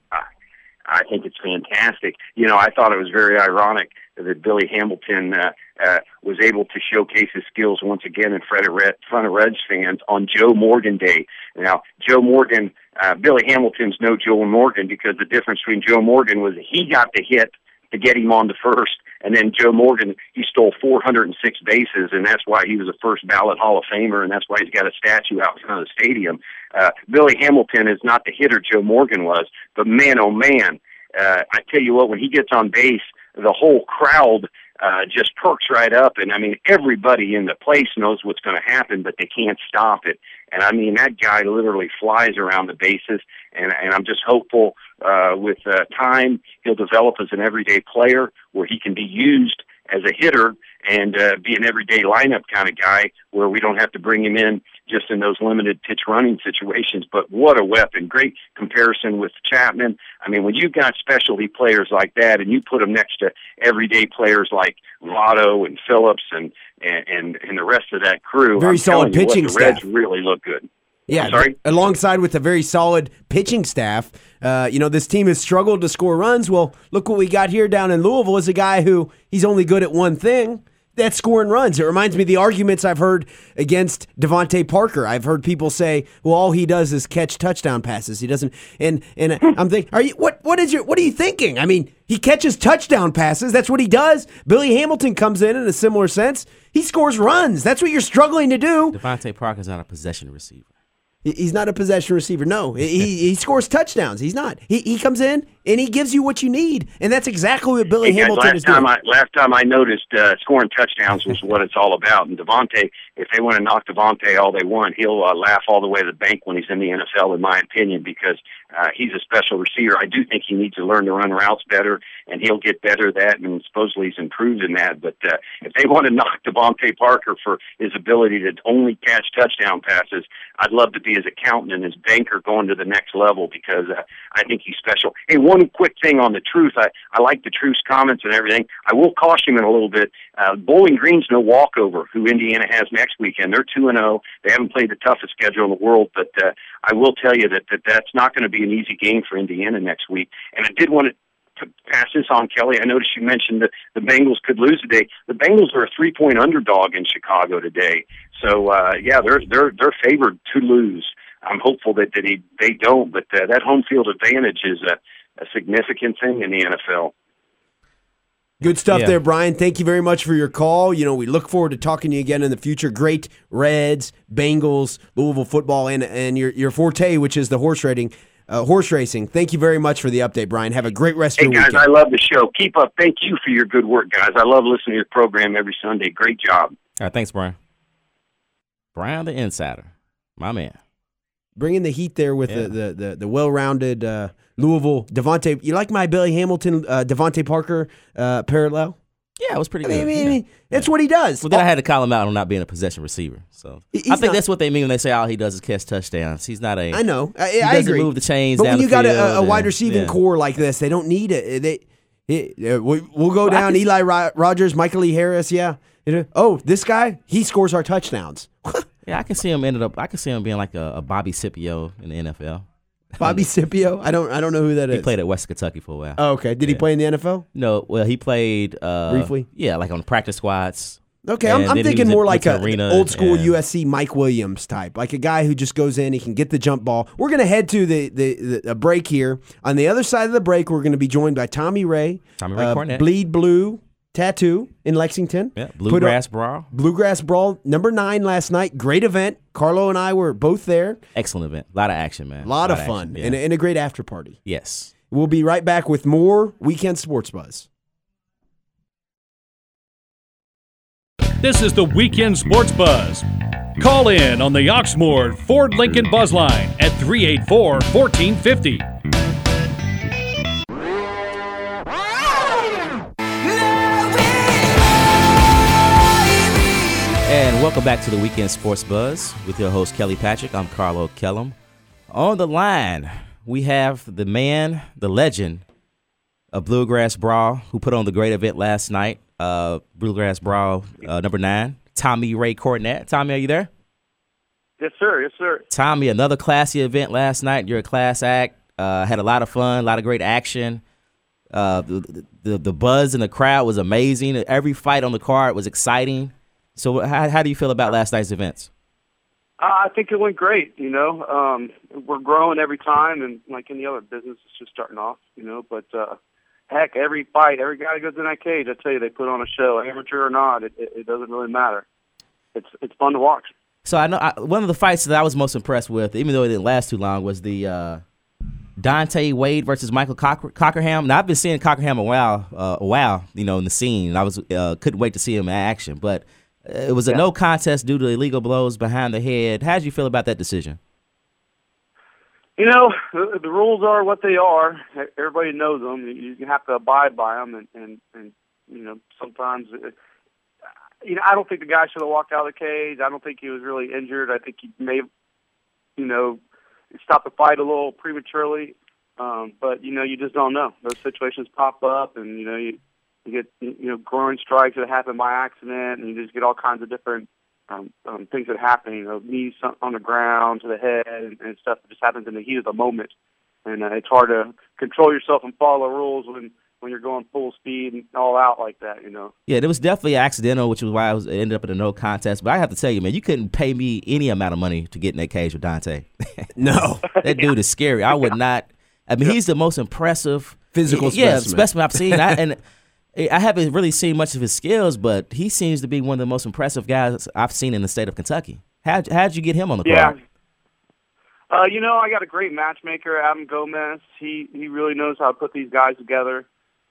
I think it's fantastic. You know, I thought it was very ironic that Billy Hamilton uh, uh, was able to showcase his skills once again in front of, Red, front of Reds fans on Joe Morgan Day. Now, Joe Morgan, uh, Billy Hamilton's no Joe Morgan because the difference between Joe Morgan was he got the hit to get him on the first, and then Joe Morgan he stole 406 bases, and that's why he was a first ballot Hall of Famer, and that's why he's got a statue out front of the stadium. Uh, Billy Hamilton is not the hitter Joe Morgan was, but man, oh man, uh, I tell you what, when he gets on base, the whole crowd uh, just perks right up. And I mean, everybody in the place knows what's going to happen, but they can't stop it. And I mean, that guy literally flies around the bases. And, and I'm just hopeful uh, with uh, time he'll develop as an everyday player where he can be used as a hitter and uh, be an everyday lineup kind of guy where we don't have to bring him in just in those limited pitch running situations. But what a weapon. Great comparison with Chapman. I mean, when you've got specialty players like that and you put them next to everyday players like Votto and Phillips and, and, and, and the rest of that crew, very I'm solid pitching what, the Reds staff. really look good. Yeah, sorry? alongside with a very solid pitching staff. Uh, you know, this team has struggled to score runs. Well, look what we got here down in Louisville is a guy who he's only good at one thing. That's scoring runs. It reminds me of the arguments I've heard against DeVante Parker. I've heard people say, "Well, all he does is catch touchdown passes. He doesn't." And and *laughs* I'm thinking, "Are you what? What is your? What are you thinking? I mean, he catches touchdown passes. That's what he does. Billy Hamilton comes in in a similar sense. He scores runs. That's what you're struggling to do. DeVante Parker's not a possession receiver. He's not a possession receiver. No, he he scores touchdowns. He's not. He he comes in and he gives you what you need, and that's exactly what Billy Hey, guys, Hamilton last is doing. time I last time I noticed uh, scoring touchdowns was what it's all about. And DeVante, if they want to knock DeVante all they want, he'll uh, laugh all the way to the bank when he's in the NFL, in my opinion, because uh, he's a special receiver. I do think he needs to learn to run routes better, and he'll get better at that. And supposedly he's improved in that. But uh, if they want to *laughs* knock DeVante Parker for his ability to only catch touchdown passes, I'd love to be his accountant and his banker going to the next level because uh, I think he's special. Hey, one quick thing on the truth. I, I like the truth's comments and everything. I will caution him a little bit. Uh, Bowling Green's no walkover, who Indiana has next weekend. They're 2 and 0. They haven't played the toughest schedule in the world, but uh, I will tell you that, that that's not going to be an easy game for Indiana next week. And I did want to to pass this on, Kelly. I noticed you mentioned that the Bengals could lose today. The Bengals are a three point underdog in Chicago today. So uh, yeah, they're they're they're favored to lose. I'm hopeful that, that he, they don't, but uh, that home field advantage is a, a significant thing in the NFL. Good stuff Yeah. there, Brian. Thank you very much for your call. You know, we look forward to talking to you again in the future. Great Reds, Bengals, Louisville football, and and your your forte, which is the horse racing. Uh, horse racing. Thank you very much for the update, Brian. Have a great rest Hey of your guys, weekend. I love the show. Keep up. Thank you for your good work, guys. I love listening to your program every Sunday. Great job. All right, thanks, Brian. Brian the Insider, my man. Bringing the heat there with Yeah. the the the, the well rounded uh, Louisville DeVante. You like my Billy Hamilton uh, DeVante Parker uh, parallel? Yeah, it was pretty I mean, good. I mean, yeah. I mean, that's what he does. Well, then I had to call him out on not being a possession receiver. So He's I think not- that's what they mean when they say all he does is catch touchdowns. He's not a. I know. I, He I doesn't agree. move the chains but down when you got a, a wide and- receiving yeah. core like this, they don't need it. They, it, uh, we, we'll go I down. can- Eli Ro- Rogers, Michael E. Harris. Yeah. Oh, this guy, he scores our touchdowns. *laughs* Yeah, I can see him ended up. I can see him being like a, a Bobby Sippio in the NFL. Bobby Sippio. I don't. I don't know who that is. He played at West Kentucky for a while. Oh, okay. Did he Yeah. play in the NFL? no, well, he played uh, Briefly? Yeah, like on the practice squads. Okay, I'm, And I'm then he thinking was more like went a to Arena old school and- USC Mike Williams type, like a guy who just goes in, he can get the jump ball. We're gonna head to the the, the a break here. On the other side of the break, we're gonna be joined by Tommy Ray, Tommy Ray uh, Cornett. Bleed Blue Tattoo in Lexington. Yeah, Bluegrass Brawl. Bluegrass Brawl number nine last night. Great event. Carlo and I were both there. Excellent event. A lot of action, man. A lot of action, fun yeah. and, a, and a great after party. yes. We'll be right back with more weekend sports buzz. This is the Weekend Sports Buzz. Call in on the Oxmoor Ford Lincoln Buzz Line at 384 1450. Welcome back to the Weekend Sports Buzz with your host Kelly Patrick. I'm Carlo Kellum. On the line, we have the man, the legend of Bluegrass Brawl, who put on the great event last night. uh, Bluegrass Brawl uh, number nine, Tommy Ray Cornett. Tommy, are you there? Yes, sir. Yes, sir. Tommy, another classy event last night. You're a class act. Uh, had a lot of fun, a lot of great action. Uh, the, the the buzz in the crowd was amazing. Every fight on the card was exciting. So, how, how do you feel about last night's events? Uh, I think it went great. You know, um, we're growing every time, and like any other business, it's just starting off. You know, but uh, heck, every fight, every guy that goes in that cage, I tell you, they put on a show, amateur or not. It, it, it doesn't really matter. It's it's fun to watch. So I know I, one of the fights that I was most impressed with, even though it didn't last too long, was the uh, Dante Wade versus Michael Cocker- Cockerham. Now I've been seeing Cockerham a while, uh, a while, you know, in the scene. I was uh, couldn't wait to see him in action, but it was a Yeah. no contest due to illegal blows behind the head. How did you feel about that decision? You know, the, the rules are what they are. Everybody knows them. You you have to abide by them, and and and you know sometimes. uh, You know, I don't think the guy should have walked out of the cage. I don't think he was really injured. I think he may have, you know, stopped the fight a little prematurely. Um, but you know, you just don't know. Those situations pop up, and you know, you you get you know groin strikes that happen by accident, and you just get all kinds of different um, um, things that happen, you know, knees on on the ground to the head and, and stuff that just happens in the heat of the moment. And uh, it's hard to control yourself and follow rules when when you're going full speed and all out like that, you know. Yeah, it was definitely accidental, which was why I was it ended up in a no contest. But I have to tell you, man, you couldn't pay me any amount of money to get in that cage with Dante. *laughs* No. that dude is scary. I would not. I mean, he's the most impressive Physical yeah, specimen. specimen I've seen. I, and *laughs* I haven't really seen much of his skills, but he seems to be one of the most impressive guys I've seen in the state of Kentucky. How'd, how'd you get him on the Yeah. card? Uh, you know, I got a great matchmaker, Adam Gomez. He he really knows how to put these guys together,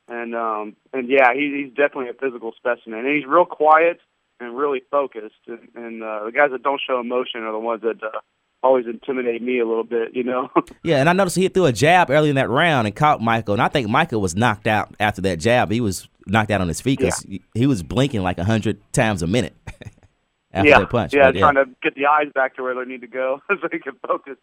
and um and yeah, he, he's definitely a physical specimen, and he's real quiet and really focused. And, and uh, the guys that don't show emotion are the ones that uh, always intimidate me a little bit, you know. *laughs* Yeah, and I noticed he threw a jab early in that round and caught Michael, and I think Michael was knocked out after that jab. He was knocked out on his feet because he, he was blinking like a hundred times a minute *laughs* after yeah, that punch. yeah, But, trying to get the eyes back to where they need to go *laughs* so he can focus.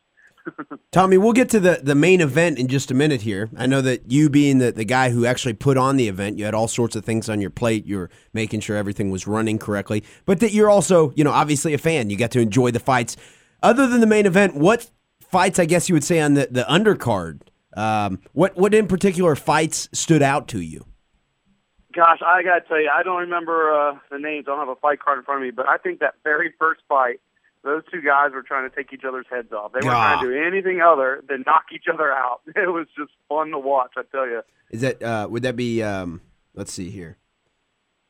*laughs* Tommy, we'll get to the, the main event in just a minute here. I know that you being the, the guy who actually put on the event, you had all sorts of things on your plate. You were making sure everything was running correctly, but that you're also, you know, obviously a fan. You got to enjoy the fights. Other than the main event, what fights, I guess you would say, on the, the undercard, um, what, what in particular fights stood out to you? Gosh, I gotta tell you, I don't remember uh, the names. I don't have a fight card in front of me, but I think that very first fight, those two guys were trying to take each other's heads off. They weren't Ah. trying to do anything other than knock each other out. *laughs* It was just fun to watch. I tell you. Is that, uh, would that be, um, let's see here.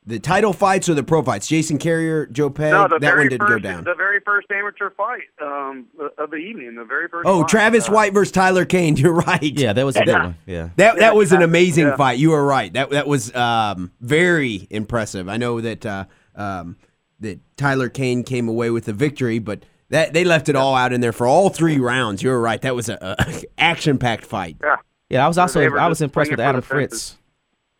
The title fights or the pro fights? Jason Carrier, Joe Peg? no, the that very one did first, go down. the very first amateur fight um, of the evening. The very first. Oh, fight. Travis Uh, White versus Tyler Kane. *laughs* You're right. yeah, that was a good one. Yeah. That that was an amazing yeah. fight. You were right. That that was um, very impressive. I know that uh, um, that Tyler Kane came away with the victory, but that they left it all out in there for all three rounds. You were right. That was a, a *laughs* action packed fight. Yeah. Yeah, I was also I was impressed with Adam the Fritz.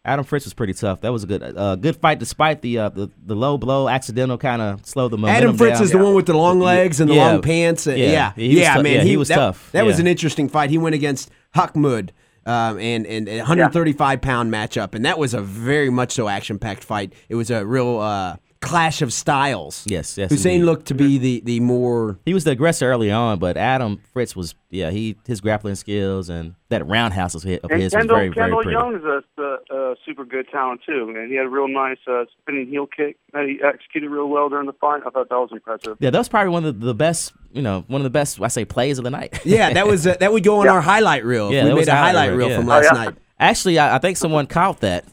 Fences. Adam Fritz was pretty tough. That was a good uh, good fight despite the uh, the the low blow, accidental kind of slowed the momentum Adam Fritz down. is the one with the long legs and the Yeah. long pants. Uh, Yeah. yeah, He yeah, tou- man. yeah, he was that, tough. That was an interesting fight. He went against Huckmud. Um, and and a 135 pound matchup, and that was a very much so action packed fight. It was a real uh, clash of styles. Yes, yes, Hussein indeed. looked to be the the more He was the aggressor early on, but Adam Fritz was yeah he his grappling skills and that roundhouse of his, of And his was Kendall, very very Kendall pretty. Young is a, a, a super good talent too, and he had a real nice uh, spinning heel kick that he executed real well during the fight. I thought that was impressive. Yeah, that was probably one of the, the best you know one of the best I say plays of the night. Yeah, that *laughs* was uh, that would go on Yeah. our highlight reel. Yeah, we that made was a a highlight highlight reel, reel yeah. from Oh, last yeah. night. Actually, I, I think someone caught that.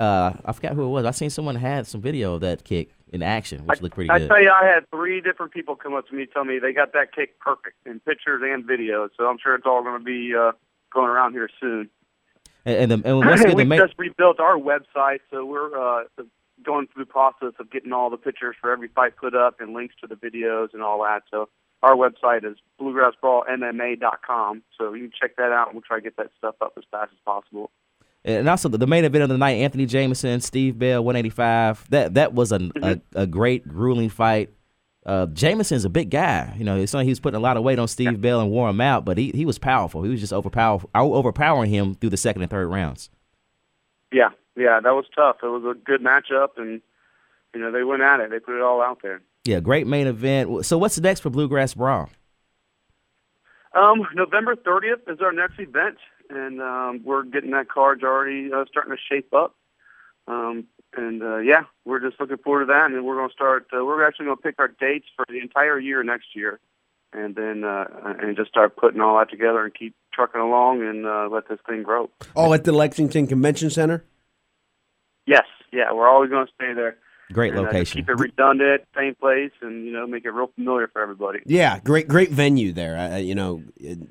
Uh, I forgot who it was. I seen someone had some video of that kick in action, which looked pretty I good. tell you, I had three different people come up to me tell me they got that kick perfect in pictures and videos. So I'm sure it's all going to be uh, going around here soon. And, and, the, and good *clears throat* to we make just rebuilt our website, so we're uh, going through the process of getting all the pictures for every fight put up and links to the videos and all that. So our website is bluegrassbrawlmma.com. So you can check that out, and we'll try to get that stuff up as fast as possible. And also the, main event of the night, Anthony Jameson, Steve Bell, 185. That that was a a, a great grueling fight. Uh, Jameson's a big guy. You know, it's he was putting a lot of weight on Steve Bell and wore him out, but he, he was powerful. He was just overpower, overpowering him through the second and third rounds. Yeah, yeah, that was tough. It was a good matchup, and you know they went at it. They put it all out there. Yeah, great main event. So what's next for Bluegrass Brawl? Um, November 30th is our next event, and um, we're getting that card already uh, starting to shape up. Um, and uh, yeah, we're just looking forward to that, and we're going to start. Uh, we're actually going to pick our dates for the entire year next year, and then uh, and just start putting all that together and keep trucking along and uh, let this thing grow. All at the Lexington Convention Center. Yes, yeah, we're always going to stay there. Great and, uh, location. keep it redundant, same place, and you know make it real familiar for everybody. Yeah, great, great venue there. Uh, you know,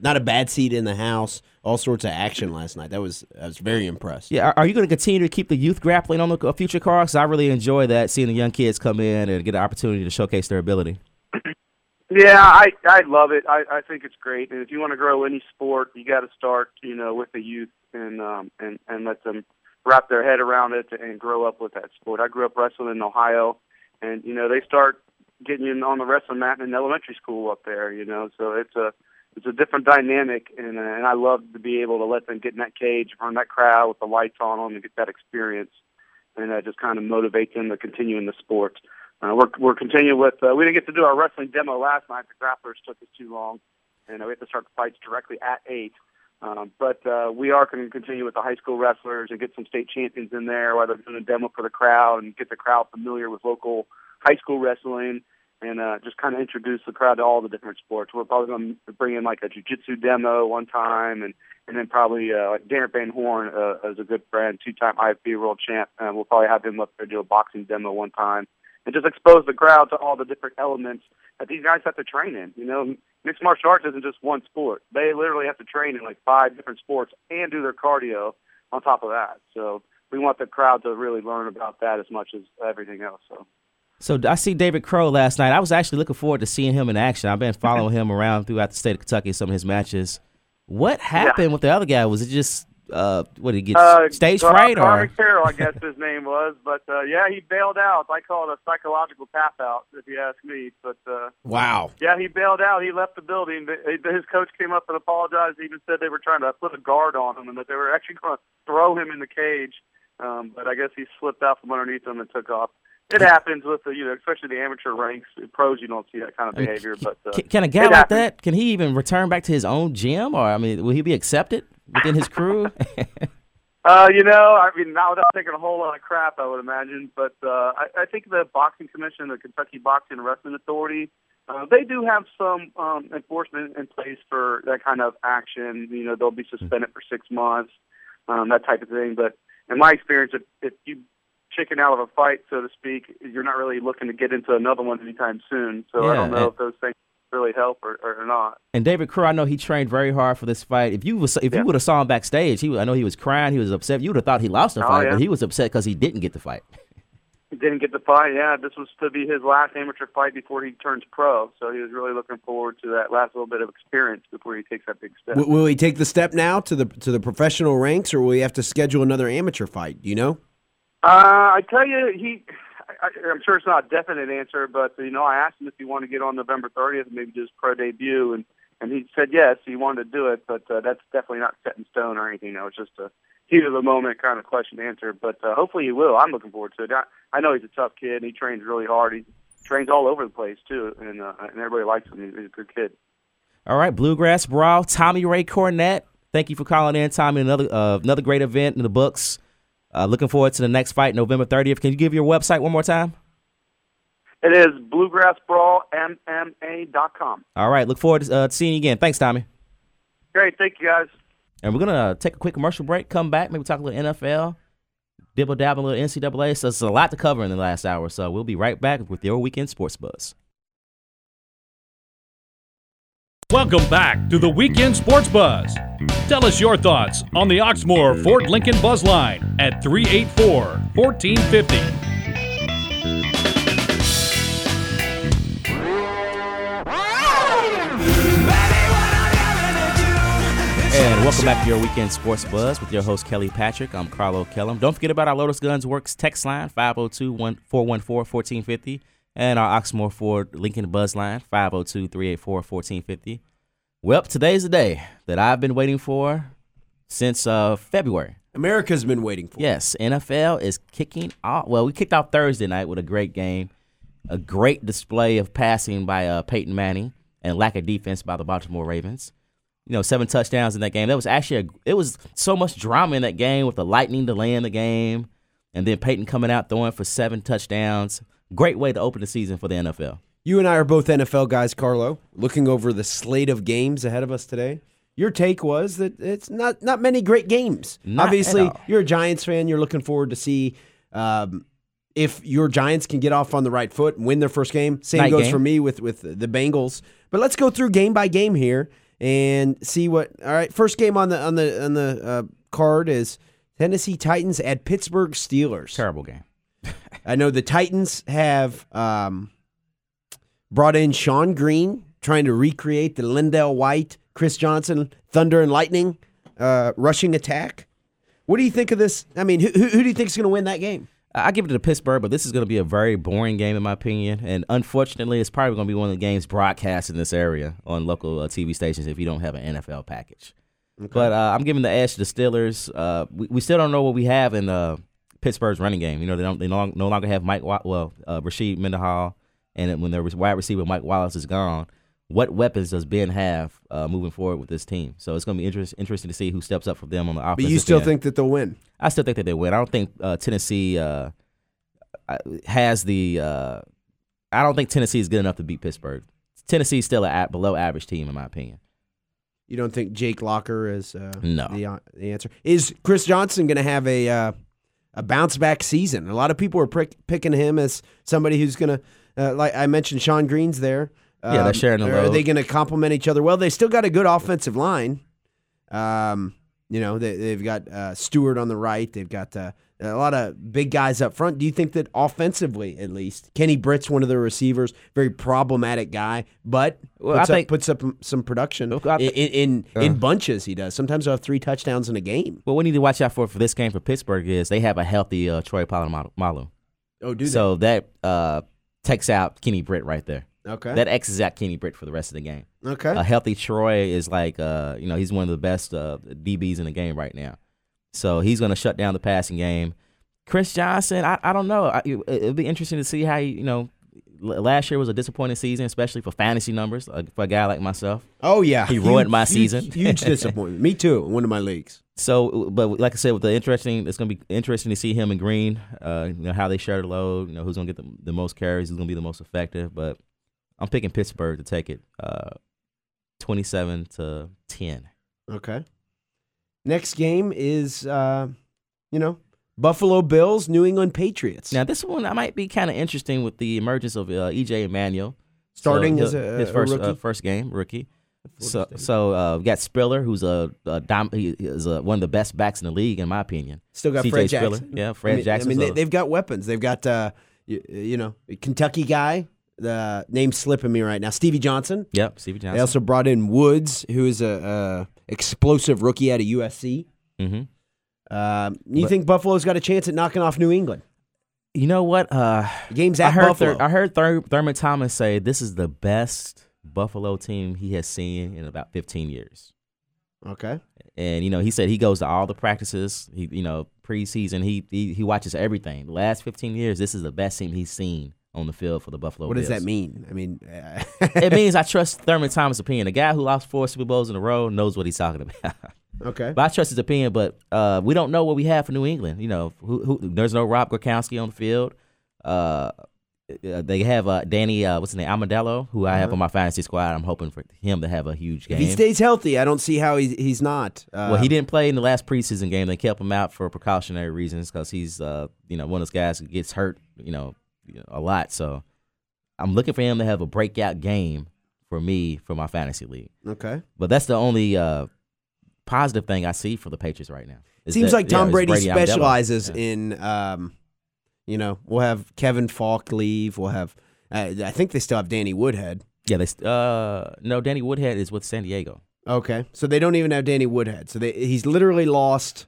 not a bad seat in the house. All sorts of action last night. That was I was very impressed. Yeah, are, are you going to continue to keep the youth grappling on the uh, future cars? I really enjoy that, seeing the young kids come in and get an opportunity to showcase their ability. *clears throat* Yeah, I I love it. I I think it's great. And if you want to grow any sport, you got to start, you know, with the youth and um and and let them wrap their head around it and grow up with that sport. I grew up wrestling in Ohio, and you know they start getting you on the wrestling mat in elementary school up there. You know, so it's a it's a different dynamic, and uh, and I love to be able to let them get in that cage, run that crowd with the lights on them, and get that experience, and uh, just kind of motivate them to continue in the sport. Uh, we're we're continuing with. Uh, we didn't get to do our wrestling demo last night. The grapplers took us too long, and uh, we have to start the fights directly at eight. Um, but uh, we are going to continue with the high school wrestlers and get some state champions in there while they're doing a demo for the crowd and get the crowd familiar with local high school wrestling and uh, just kind of introduce the crowd to all the different sports. We're probably going to bring in like a jiu-jitsu demo one time and and then probably uh, like Darren Van Horn uh, is a good friend, two-time IFB world champ. Uh, we'll probably have him up there do a boxing demo one time and just expose the crowd to all the different elements that these guys have to train in. You know, mixed martial arts isn't just one sport. They literally have to train in like five different sports and do their cardio on top of that. So we want the crowd to really learn about that as much as everything else. So. So I see David Crow last night. I was actually looking forward to seeing him in action. I've been following *laughs* him around throughout the state of Kentucky, some of his matches. What happened Yeah. with the other guy? Was it just uh, what did he get Uh, stage Car- fright Carter or? Carroll, I guess his name was, but uh, yeah, he bailed out. I call it a psychological tap out, if you ask me. But uh, Wow. yeah, he bailed out. He left the building. But His coach came up and apologized. He even said they were trying to put a guard on him and that they were actually going to throw him in the cage. Um, but I guess he slipped out from underneath them and took off. It happens with the, you know, especially the amateur ranks. Pros, you don't see that kind of I mean, behavior. But uh, Can, can a guy like happens. that? Can he even return back to his own gym, or I mean, will he be accepted within his crew? *laughs* *laughs* Uh, you know, I mean, not without taking a whole lot of crap, I would imagine. But uh, I, I think the boxing commission, the Kentucky Boxing and Wrestling Authority, uh, they do have some um, enforcement in place for that kind of action. You know, they'll be suspended for six months, um, that type of thing. But in my experience, if, if you chicken out of a fight, so to speak, you're not really looking to get into another one anytime soon. So I don't know and- if those things really help or, or, or not. and David Crow, I know he trained very hard for this fight. If you was if Yeah. you would have saw him backstage, he I know he was crying, he was upset. You would have thought he lost the Oh, fight, yeah. but he was upset because he didn't get the fight. *laughs* He didn't get the fight. Yeah, this was to be his last amateur fight before he turns pro. So he was really looking forward to that last little bit of experience before he takes that big step. W- will he take the step now to the to the professional ranks, or will he have to schedule another amateur fight? Do you know? Uh, I tell you, he. I, I'm sure it's not a definite answer, but you know, I asked him if he wanted to get on November 30th, and maybe do his pro debut, and and he said yes, he wanted to do it, but uh, that's definitely not set in stone or anything. That was just a heat of the moment kind of question to answer. But uh, hopefully he will. I'm looking forward to it. I, I know he's a tough kid, and he trains really hard. He trains all over the place too, and uh, and everybody likes him. He's, he's a good kid. All right, Bluegrass Brawl, Tommy Ray Cornett. Thank you for calling in, Tommy. Another uh, another great event in the books. Uh, looking forward to the next fight, November 30th. Can you give your website one more time? It is bluegrassbrawlmma.com. All right, look forward to uh, seeing you again. Thanks, Tommy. Great, thank you guys. And we're gonna uh, take a quick commercial break. Come back, maybe talk a little NFL, dibble dabble a little NCAA. So it's a lot to cover in the last hour. So we'll be right back with your weekend sports buzz. Welcome back to the Weekend Sports Buzz. Tell us your thoughts on the Oxmoor Ford Lincoln Buzz Line at 384 1450. And welcome back to your weekend sports buzz with your host Kelly Patrick. I'm Carlo Kellum. Don't forget about our Lotus Guns Works text line 502-414-1450 and our Oxmoor Ford Lincoln Buzz line 502-384-1450. Well, today's the day that I've been waiting for since uh, February. America's been waiting for. Yes, NFL is kicking off. Well, we kicked off Thursday night with a great game, a great display of passing by uh, Peyton Manning and lack of defense by the Baltimore Ravens. You know, seven touchdowns in that game. That was actually a, it was so much drama in that game with the Lightning delaying the game, and then Peyton coming out throwing for seven touchdowns. Great way to open the season for the NFL. You and I are both NFL guys, Carlo. Looking over the slate of games ahead of us today. Your take was that it's not not many great games. Not Obviously, you're a Giants fan. You're looking forward to see um, if your Giants can get off on the right foot and win their first game. Same Night goes game. for me with with the Bengals. But let's go through game by game here and see what. All right, first game on the on the on the uh, card is Tennessee Titans at Pittsburgh Steelers. Terrible game. I know the Titans have um, brought in Shonn Greene, trying to recreate the LenDale White, Chris Johnson, Thunder and Lightning uh, rushing attack. What do you think of this? I mean, who, who, who do you think is going to win that game? I give it to Pittsburgh, but this is going to be a very boring game in my opinion. And unfortunately, it's probably going to be one of the games broadcast in this area on local uh, TV stations if you don't have an NFL package. But uh, I'm giving the edge to the Steelers. Uh, we, we still don't know what we have in uh, Pittsburgh's running game. You know, they don't they no, no longer have Mike. Well, uh, Rashard Mendenhall, and when their wide receiver Mike Wallace is gone, what weapons does Ben have uh, moving forward with this team? So it's going to be interest, interesting to see who steps up for them on the offense. But you still think that they'll win? I still think that they win. I don't think uh, Tennessee uh, has the. Uh, I don't think Tennessee is good enough to beat Pittsburgh. Tennessee's still a below average team, in my opinion. You don't think Jake Locker is uh, No. the, uh, the answer? Is Chris Johnson going to have a uh, a bounce back season? A lot of people are prick, picking him as somebody who's going to, uh, like I mentioned, Shonn Greene's there. Yeah, they're sharing the Are they going to complement each other? Well, they still got a good offensive line. Um, you know, they, they've got uh, Stewart on the right. They've got uh, a lot of big guys up front. Do you think that offensively, at least, Kenny Britt's one of the receivers, very problematic guy, but Well, I puts, up, think- puts up some production I in in, in, in bunches. He does. Sometimes he'll have three touchdowns in a game. What we need to watch out for for this game for Pittsburgh is they have a healthy uh, Troy Polamalu. Oh, do So that uh, takes out Kenny Britt right there. Okay. That X's out Kenny Britt for the rest of the game. okay. A healthy Troy is like, uh, you know, he's one of the best uh, DBs in the game right now. So he's going to shut down the passing game. Chris Johnson, I, I don't know. I, it, it'll be interesting to see how he, you know, l- last year was a disappointing season, especially for fantasy numbers uh, for a guy like myself. oh yeah. he ruined my Huge- season. Huge *laughs* disappointment. Me too. in One of my leagues. So, but like I said, with the interesting, it's going to be interesting to see him and Greene. Uh, you know how they share the load. You know who's going to get the, the most carries, who's going to be the most effective. But I'm picking Pittsburgh to take it, uh, 27 to 10. Okay. Next game is, uh, you know, Buffalo Bills, New England Patriots. Now, this one I might be kind of interesting with the emergence of uh, EJ Manuel Starting So as a- his first rookie? Uh, first game rookie. So, State. so uh, got Spiller, who's a, a dom- he is a, one of the best backs in the league, in my opinion. Still got CJ Fred Spiller. Jackson. Yeah, Fred I mean, Jackson. I mean, they, they've got weapons. They've got, uh, you, you know, Kentucky guy. The name's slipping me right now. Stevie Johnson. Yep, Stevie Johnson. They also brought in Woods, who is a, a explosive rookie out of USC. hmm Um, you But- think Buffalo's got a chance at knocking off New England? You know what? Uh, game's I at heard Buffalo. I heard Thur- Thurman Thomas say this is the best Buffalo team he has seen in about 15 years. okay. And you know, he said he goes to all the practices. He, you know, preseason he he, he watches everything. The last 15 years, this is the best team he's seen on the field for the Buffalo. What does Bills. that mean? I mean, uh, *laughs* it means I *laughs* trust Thurman Thomas' opinion. The guy who lost four Super Bowls in a row knows what he's talking about. *laughs* okay. but I trust his opinion. But uh, we don't know what we have for New England. You know, who, who, there's no Rob Gronkowski on the field. Uh, uh, they have uh, Danny, uh, what's his name, Amendola, who I have on my fantasy squad. I'm hoping for him to have a huge game. Uh-huh. If he stays healthy, I don't see how he's, he's not. Uh, well, he didn't play in the last preseason game. They kept him out for precautionary reasons because he's, uh, you know, one of those guys who gets hurt, you know, you know, a lot. So I'm looking for him to have a breakout game for me for my fantasy league. Okay. But that's the only uh, positive thing I see for the Patriots right now. Seems that- like Tom is Brady, Brady specializes Yeah. in, um, you know, we'll have Kevin Faulk leave. We'll have, uh, I think they still have Danny Woodhead. Yeah, they uh no, Danny Woodhead is with San Diego. Okay. So they don't even have Danny Woodhead. So they, he's literally lost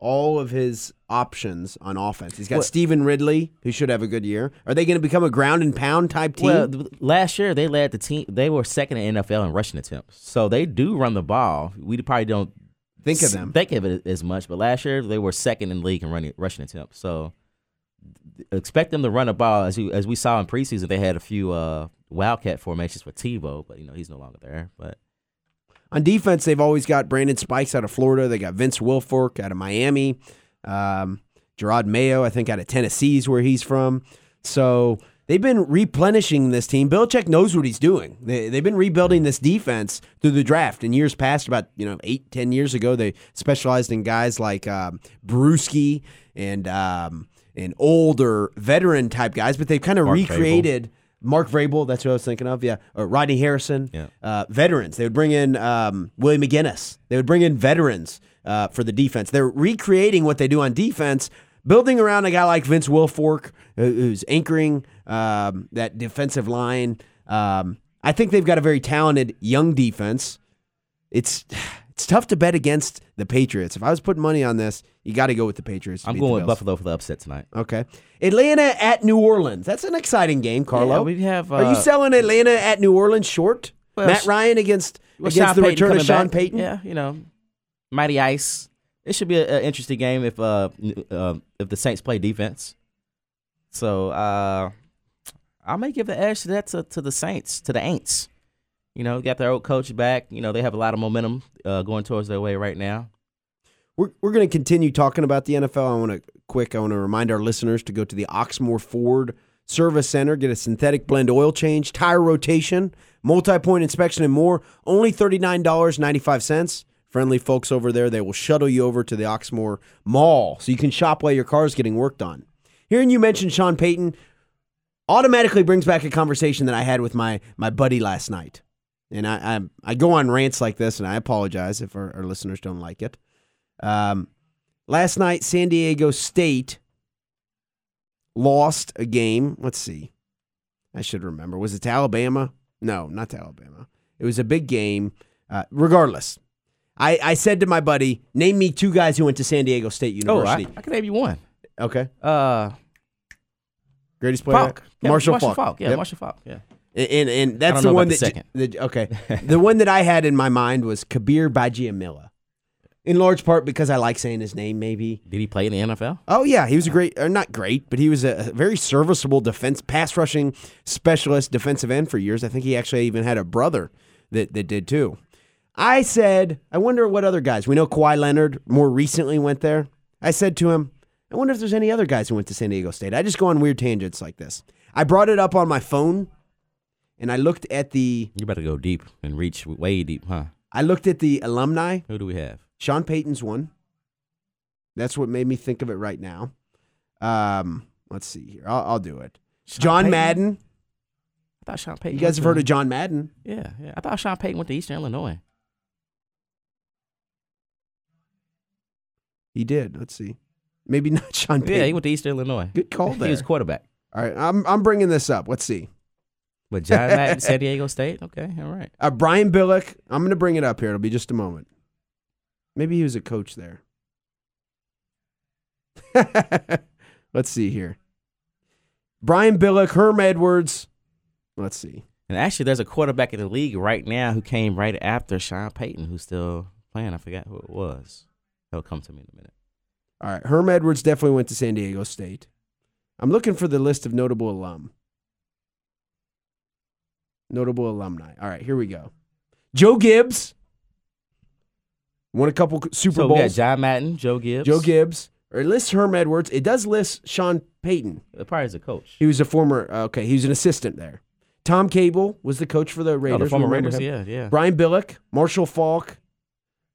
all of his options on offense. He's got Well- Stevan Ridley, who should have a good year. Are they going to become a ground and pound type team? Well, last year they led the team. They were second in NFL in rushing attempts, so they do run the ball. We probably don't think of them. Think of it as much, but last year they were second in league in running rushing attempts. So expect them to run a ball as you as we saw in preseason. They had a few uh, wildcat formations for Tebow, but you know he's no longer there. But On defense, they've always got Brandon Spikes out of Florida. They got Vince Wilfork out of Miami. Um, Jerod Mayo, I think, out of Tennessee is where he's from. So they've been replenishing this team. Belichick knows what he's doing. They, they've been rebuilding this defense through the draft. In years past, about you know eight, ten years ago, they specialized in guys like um, Bruschi and um, and older veteran type guys, but they've kind of Mark Vrabel. recreated. Mark Vrabel, that's what I was thinking of. Yeah, or Rodney Harrison. Yeah. Uh, veterans. They would bring in um, Willie McGinest. They would bring in veterans uh, for the defense. They're recreating what they do on defense, building around a guy like Vince Wilfork, who's anchoring um, that defensive line. Um, I think they've got a very talented young defense. It's *sighs* it's tough to bet against the Patriots. If I was putting money on this, you got to go with the Patriots. I'm going with Buffalo for the upset tonight. Okay, Atlanta at New Orleans. That's an exciting game, Carlo. Yeah, we have. Uh, Are you selling Atlanta at New Orleans short? Well, Matt Ryan against Well, against Sean the Payton return of Sean back. Payton. Yeah, you know, Matty Ice. It should be an interesting game if uh, uh, if the Saints play defense. So uh, I may give the edge to that to, to the Saints to the Aints. You know, got their old coach back. You know, they have a lot of momentum uh, going towards their way right now. We're, we're going to continue talking about the NFL. I want to quick. I want to remind our listeners to go to the Oxmoor Ford Service Center, get a synthetic blend oil change, tire rotation, multi point inspection, and more. Only $39.95. Friendly folks over there. They will shuttle you over to the Oxmoor Mall so you can shop while your car is getting worked on. Hearing you mention Sean Payton automatically brings back a conversation that I had with my my buddy last night. And I I, I go on rants like this, and I apologize if our, our listeners don't like it. Um, last night, San Diego State lost a game. Let's see. I should remember. Was it to Alabama? No, not to Alabama. It was a big game. Uh, regardless, I, I said to my buddy, name me two guys who went to San Diego State Oh, University. I, I can name you one. okay. Uh, Greatest player? Faulk. Yeah, Marshall, Marshall Faulk. Faulk. Yeah, Yep. Marshall Faulk. Yeah. And, and, and that's the one that, the that- okay. *laughs* the one that I had in my mind was Kabeer Gbaja-Biamila. In large part because I like saying his name, maybe. Did he play in the NFL? Oh yeah, he was a great, or not great, but he was a very serviceable defense pass rushing specialist defensive end for years. I think he actually even had a brother that that did too. I said, I wonder what other guys. We know Kawhi Leonard more recently went there. I said to him, I wonder if there's any other guys who went to San Diego State. I just go on weird tangents like this. I brought it up on my phone, and I looked at the You better go deep and reach way deep, huh? I looked at the alumni. Who do we have? Sean Payton's one. That's what made me think of it right now. Um, let's see here. I'll, I'll do it. Sean John Payton? Madden. I thought Sean Payton. You guys have to- heard of John Madden? Yeah, yeah. I thought Sean Payton went to Eastern Illinois. He did. Let's see. Maybe *laughs* not Sean Payton. Yeah, he went to Eastern Illinois. Good call there. He was quarterback. All right, I'm I'm bringing this up. Let's see. But John Madden, *laughs* San Diego State. Okay, all right. Uh, Brian Billick. I'm going to bring it up here. It'll be just a moment. Maybe he was a coach there. *laughs* Let's see here. Brian Billick, Herm Edwards. Let's see. And actually, there's a quarterback in the league right now who came right after Sean Payton, who's still playing. I forgot who it was. He'll come to me in a minute. All right, Herm Edwards definitely went to San Diego State. I'm looking for the list of notable alum. Notable alumni. All right, here we go. Joe Gibbs won a couple Super so Bowls. John Madden, Joe Gibbs. Joe Gibbs. Or it lists Herm Edwards. It does list Sean Payton. Uh, Probably as a coach. He was a former. uh, Okay, he was an assistant there. Tom Cable was the coach for the Oh, Raiders. the former Raiders. him? Yeah, yeah. Brian Billick, Marshall Faulk,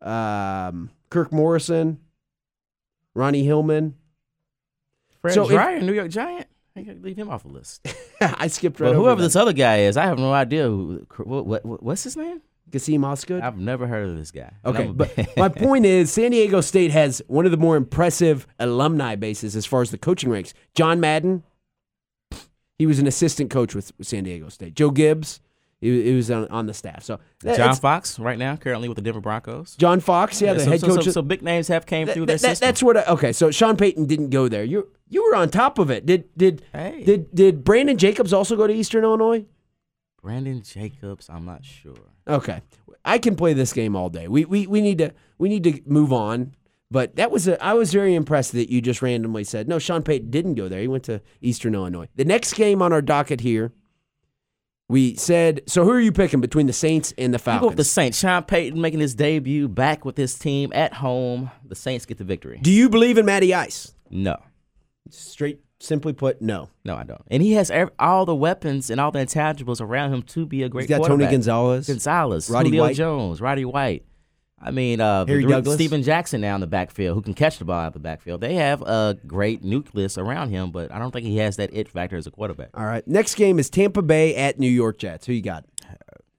um, Kirk Morrison, Ronnie Hillman. Fred so if- Dryer, New York Giant. I gotta leave him off the list. *laughs* I skipped right But over whoever that. this other guy is, I have no idea. Who, what, what- what's his name? Kassim Osgood. I've never heard of this guy. Okay, but *laughs* my point is, San Diego State has one of the more impressive alumni bases as far as the coaching ranks. John Madden, he was an assistant coach with San Diego State. Joe Gibbs, he, he was on, on the staff. So uh, John Fox, right now, currently with the Denver Broncos. John Fox, yeah, the so, head so, coach. So, so big names have came that- through that- system. that's what. I, okay, so Sean Payton didn't go there. You you were on top of it. Did did Hey. did did Brandon Jacobs also go to Eastern Illinois? Brandon Jacobs, I'm not sure. Okay. I can play this game all day. We we we need to we need to move on. But that was a, I was very impressed that you just randomly said no. Sean Payton didn't go there. He went to Eastern Illinois. The next game on our docket here, we said. So who are you picking between the Saints and the I go Falcons? with the Saints. Sean Payton making his debut back with his team at home. The Saints get the victory. Do you believe in Matty Ice? No, Straight, simply put, no. no, I don't. And he has ev- all the weapons and all the intangibles around him to be a great He's got Tony. Gonzalez. Gonzalez, Roddy Julio White. Jones, Roddy White. I mean, uh, Harry Douglas. Steven Jackson now in the backfield who can catch the ball out of the backfield. They have a great nucleus around him, but I don't think he has that it factor as a quarterback. All right. Next game is Tampa Bay at New York Jets. Who you got?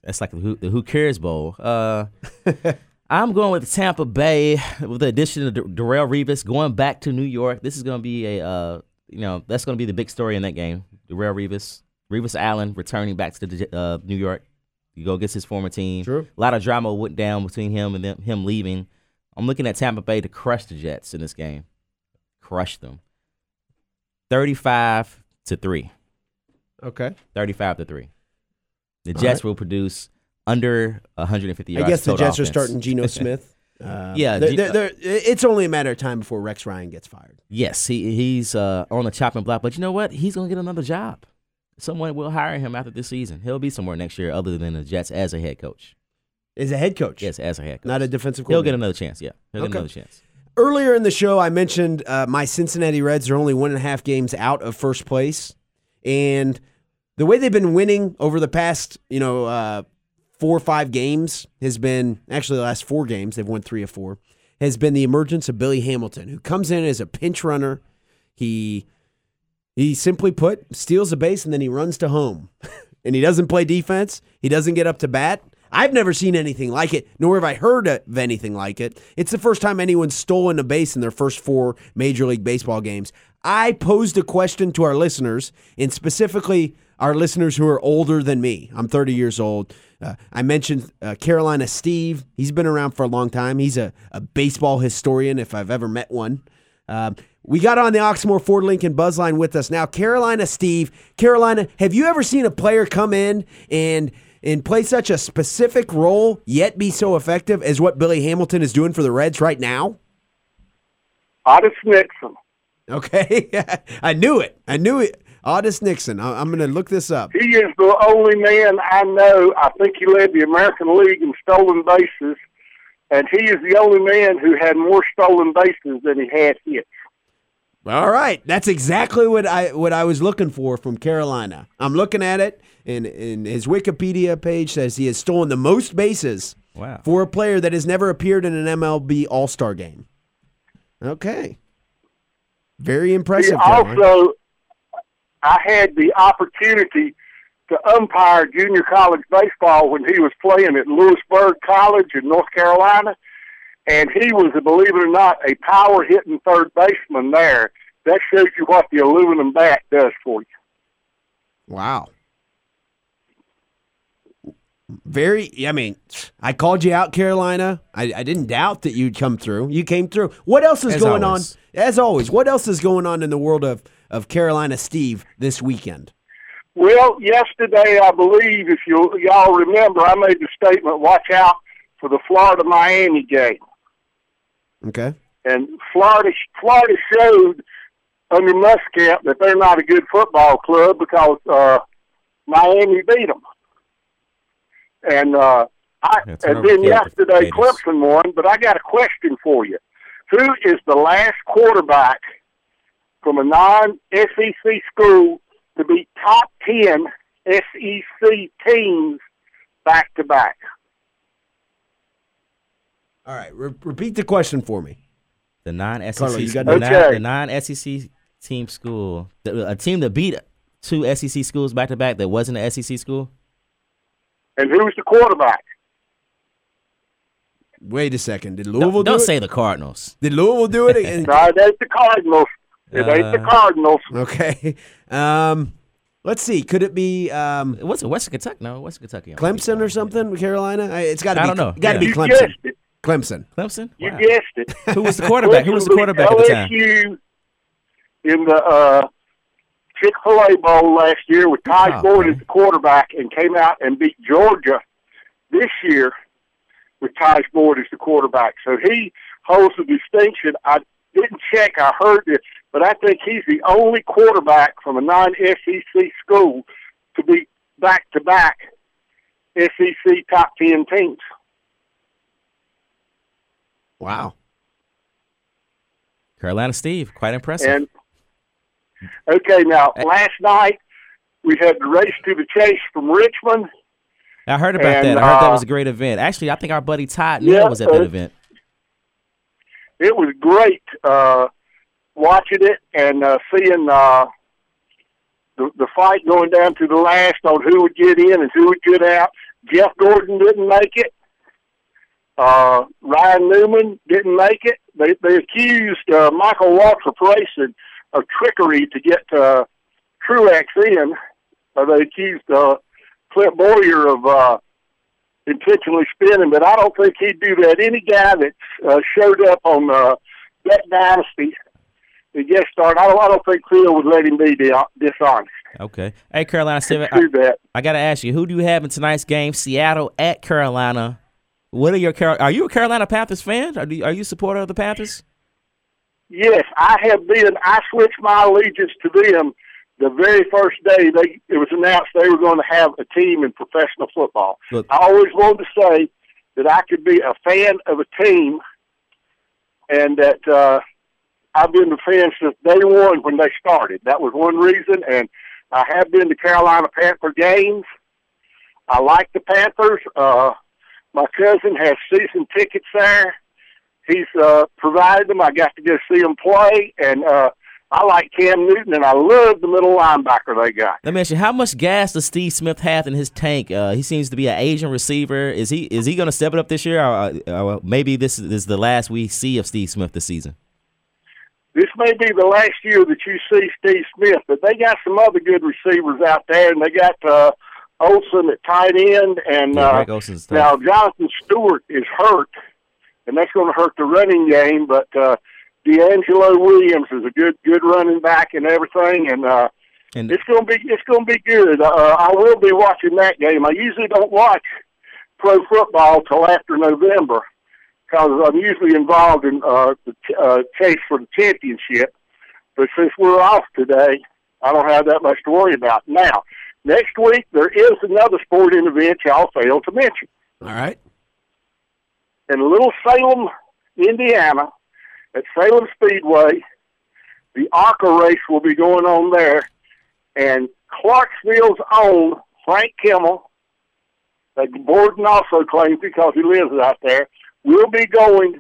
That's like the Who, the Who Cares Bowl. Uh, *laughs* I'm going with Tampa Bay with the addition of Dar- Darrelle Revis going back to New York. This is going to be a, uh, you know, that's going to be the big story in that game. Darrelle Revis, Revis Island returning back to the, uh, New York. You go against his former team. True. A lot of drama went down between him and them, him leaving. I'm looking at Tampa Bay to crush the Jets in this game. Crush them. 35 to 3. Okay. 35 to 3. The All Jets right. will produce under 150 yards. I guess the Jets are starting Geno *laughs* Smith. Uh, *laughs* Yeah, they're- they're- they're- it's only a matter of time before Rex Ryan gets fired. Yes, he he's uh, on the chopping block, but you know what? He's gonna get another job. Someone will hire him after this season. He'll be somewhere next year, other than the Jets as a head coach. Is a head coach. Yes, as a head coach. Not a defensive He'll get another chance. Yeah, he'll Okay. get another chance. Earlier in the show, I mentioned uh, my Cincinnati Reds are only one and a half games out of first place, and the way they've been winning over the past, you know, uh, four or five games has been actually the last four games they've won three or four has been the emergence of Billy Hamilton, who comes in as a pinch runner. He he simply put steals a base and then he runs to home, *laughs* and he doesn't play defense. He doesn't get up to bat. I've never seen anything like it, nor have I heard of anything like it. It's the first time anyone's stolen a base in their first four Major League Baseball games. I posed a question to our listeners, and specifically our listeners who are older than me. I'm 30 years old. Uh, I mentioned uh, Carolina Steve. He's been around for a long time. He's a, a baseball historian, if I've ever met one. Um, we got on the Oxmoor Ford Lincoln Buzzline with us now. Carolina Steve. Carolina, have you ever seen a player come in and and play such a specific role yet be so effective as what Billy Hamilton is doing for the Reds right now? Otis Nixon. Okay, *laughs* I knew it. I knew it. Otis Nixon. I- I'm going to look this up. He is the only man I know. I think he led the American League in stolen bases, and he is the only man who had more stolen bases than he had hits. All right, that's exactly what I what I was looking for from Carolina. I'm looking at it, and, and his Wikipedia page says he has stolen the most bases Wow. for a player that has never appeared in an MLB All Star game. Okay, very impressive. Carolina. also, I had the opportunity to umpire junior college baseball when he was playing at Louisburg College in North Carolina, and he was, believe it or not, a power hitting third baseman there. That shows you what the aluminum bat does for you. Wow. Very, I mean, I called you out, Carolina. I, I didn't doubt that you'd come through. You came through. What else is As going always. on? As always, what else is going on in the world of, of Carolina Steve this weekend? Well, yesterday, I believe, if you y'all remember, I made the statement: "Watch out for the Florida Miami game." Okay. And Florida, Florida showed under Muschamp that they're not a good football club because uh, Miami beat them. And uh, I, Yeah, and then killed the yesterday Clemson won. But I got a question for you: Who is the last quarterback from a non-SEC school to beat top ten SEC teams back to back? All right. Re- repeat the question for me. The non-SEC, Carlo, you got the, it? non, the non-SEC team school, the, a team that beat two SEC schools back to back that wasn't an SEC school. And who's the quarterback? Wait a second. Did Louisville Don't, don't do it? say the Cardinals. Did Louisville do it? *laughs* again? No, that's the Cardinals. It ain't the Uh, Cardinals. okay. Um, let's see. Could it be um, What's it? Western Kentucky? No, Western Kentucky. Clemson or something? Carolina? I, it's got to be. I be. don't know. Got to Yeah. be You Clemson. guessed it. Clemson. Clemson. You Wow. guessed it. *laughs* Who was the quarterback? Who was the Clemson quarterback at the time? LSU in the uh, Chick Fil A Bowl last year with Ty Oh, Ford okay. as the quarterback and came out and beat Georgia this year with Tajh Boyd as the quarterback. So he holds the distinction. I didn't check. I heard it, but I think he's the only quarterback from a non-SEC school to be back-to-back SEC top ten teams. Wow. Carolina Steve, quite impressive. And okay, now last night we had the race to the chase from Richmond. I heard about and, that. I heard that uh, was a great event. Actually, I think our buddy Todd Neal Yeah, was at that uh, event. It was great uh, watching it and uh, seeing uh, the the fight going down to the last on who would get in and who would get out. Jeff Gordon didn't make it. Uh, Ryan Newman didn't make it. They they accused uh, Michael Waltrip Racing of trickery to get uh, Truex in. Uh, they accused uh, Clint Bowyer of uh, intentionally spinning, but I don't think he'd do that. Any guy that uh, showed up on uh, that dynasty guest started, I don't, I don't think Phil would let him be dishonest. Okay. Hey, Carolina *laughs* Steve, I, that. I got to ask you, who do you have in tonight's game? Seattle at Carolina. What are your Car- Are you a Carolina Panthers fan? Are you, are you a supporter of the Panthers? Yes, I have been. I switched my allegiance to them the very first day they it was announced they were going to have a team in professional football. Look- I always wanted to say that I could be a fan of a team, and that uh, I've been a fan since day one when they started. That was one reason, and I have been to Carolina Panther games. I like the Panthers. Uh, my cousin has season tickets there he's uh, provided them. I got to go see him play, and uh, I like Cam Newton, and I love the middle linebacker they got. Let me ask you, how much gas does Steve Smith have in his tank? Uh, he seems to be an Asian receiver. Is he is he going to step it up this year, or, or maybe this is the last we see of Steve Smith this season? This may be the last year that you see Steve Smith, but they got some other good receivers out there, and they got uh, Olsen at tight end, and Yeah, uh, Greg Olsen's tough. now Jonathan Stewart is hurt, and that's going to hurt the running game. But uh, DeAngelo Williams is a good good running back and everything, and uh, And it's going to be it's going to be good. Uh, I will be watching that game. I usually don't watch pro football till after November because I'm usually involved in uh, the ch- uh, chase for the championship. But since we're off today, I don't have that much to worry about. Now, next week there is another sporting event y'all failed to mention All right. in Little Salem, Indiana, at Salem Speedway. The ARCA race will be going on there, and Clarksville's own Frank Kimmel, that Borden also claims because he lives out there, will be going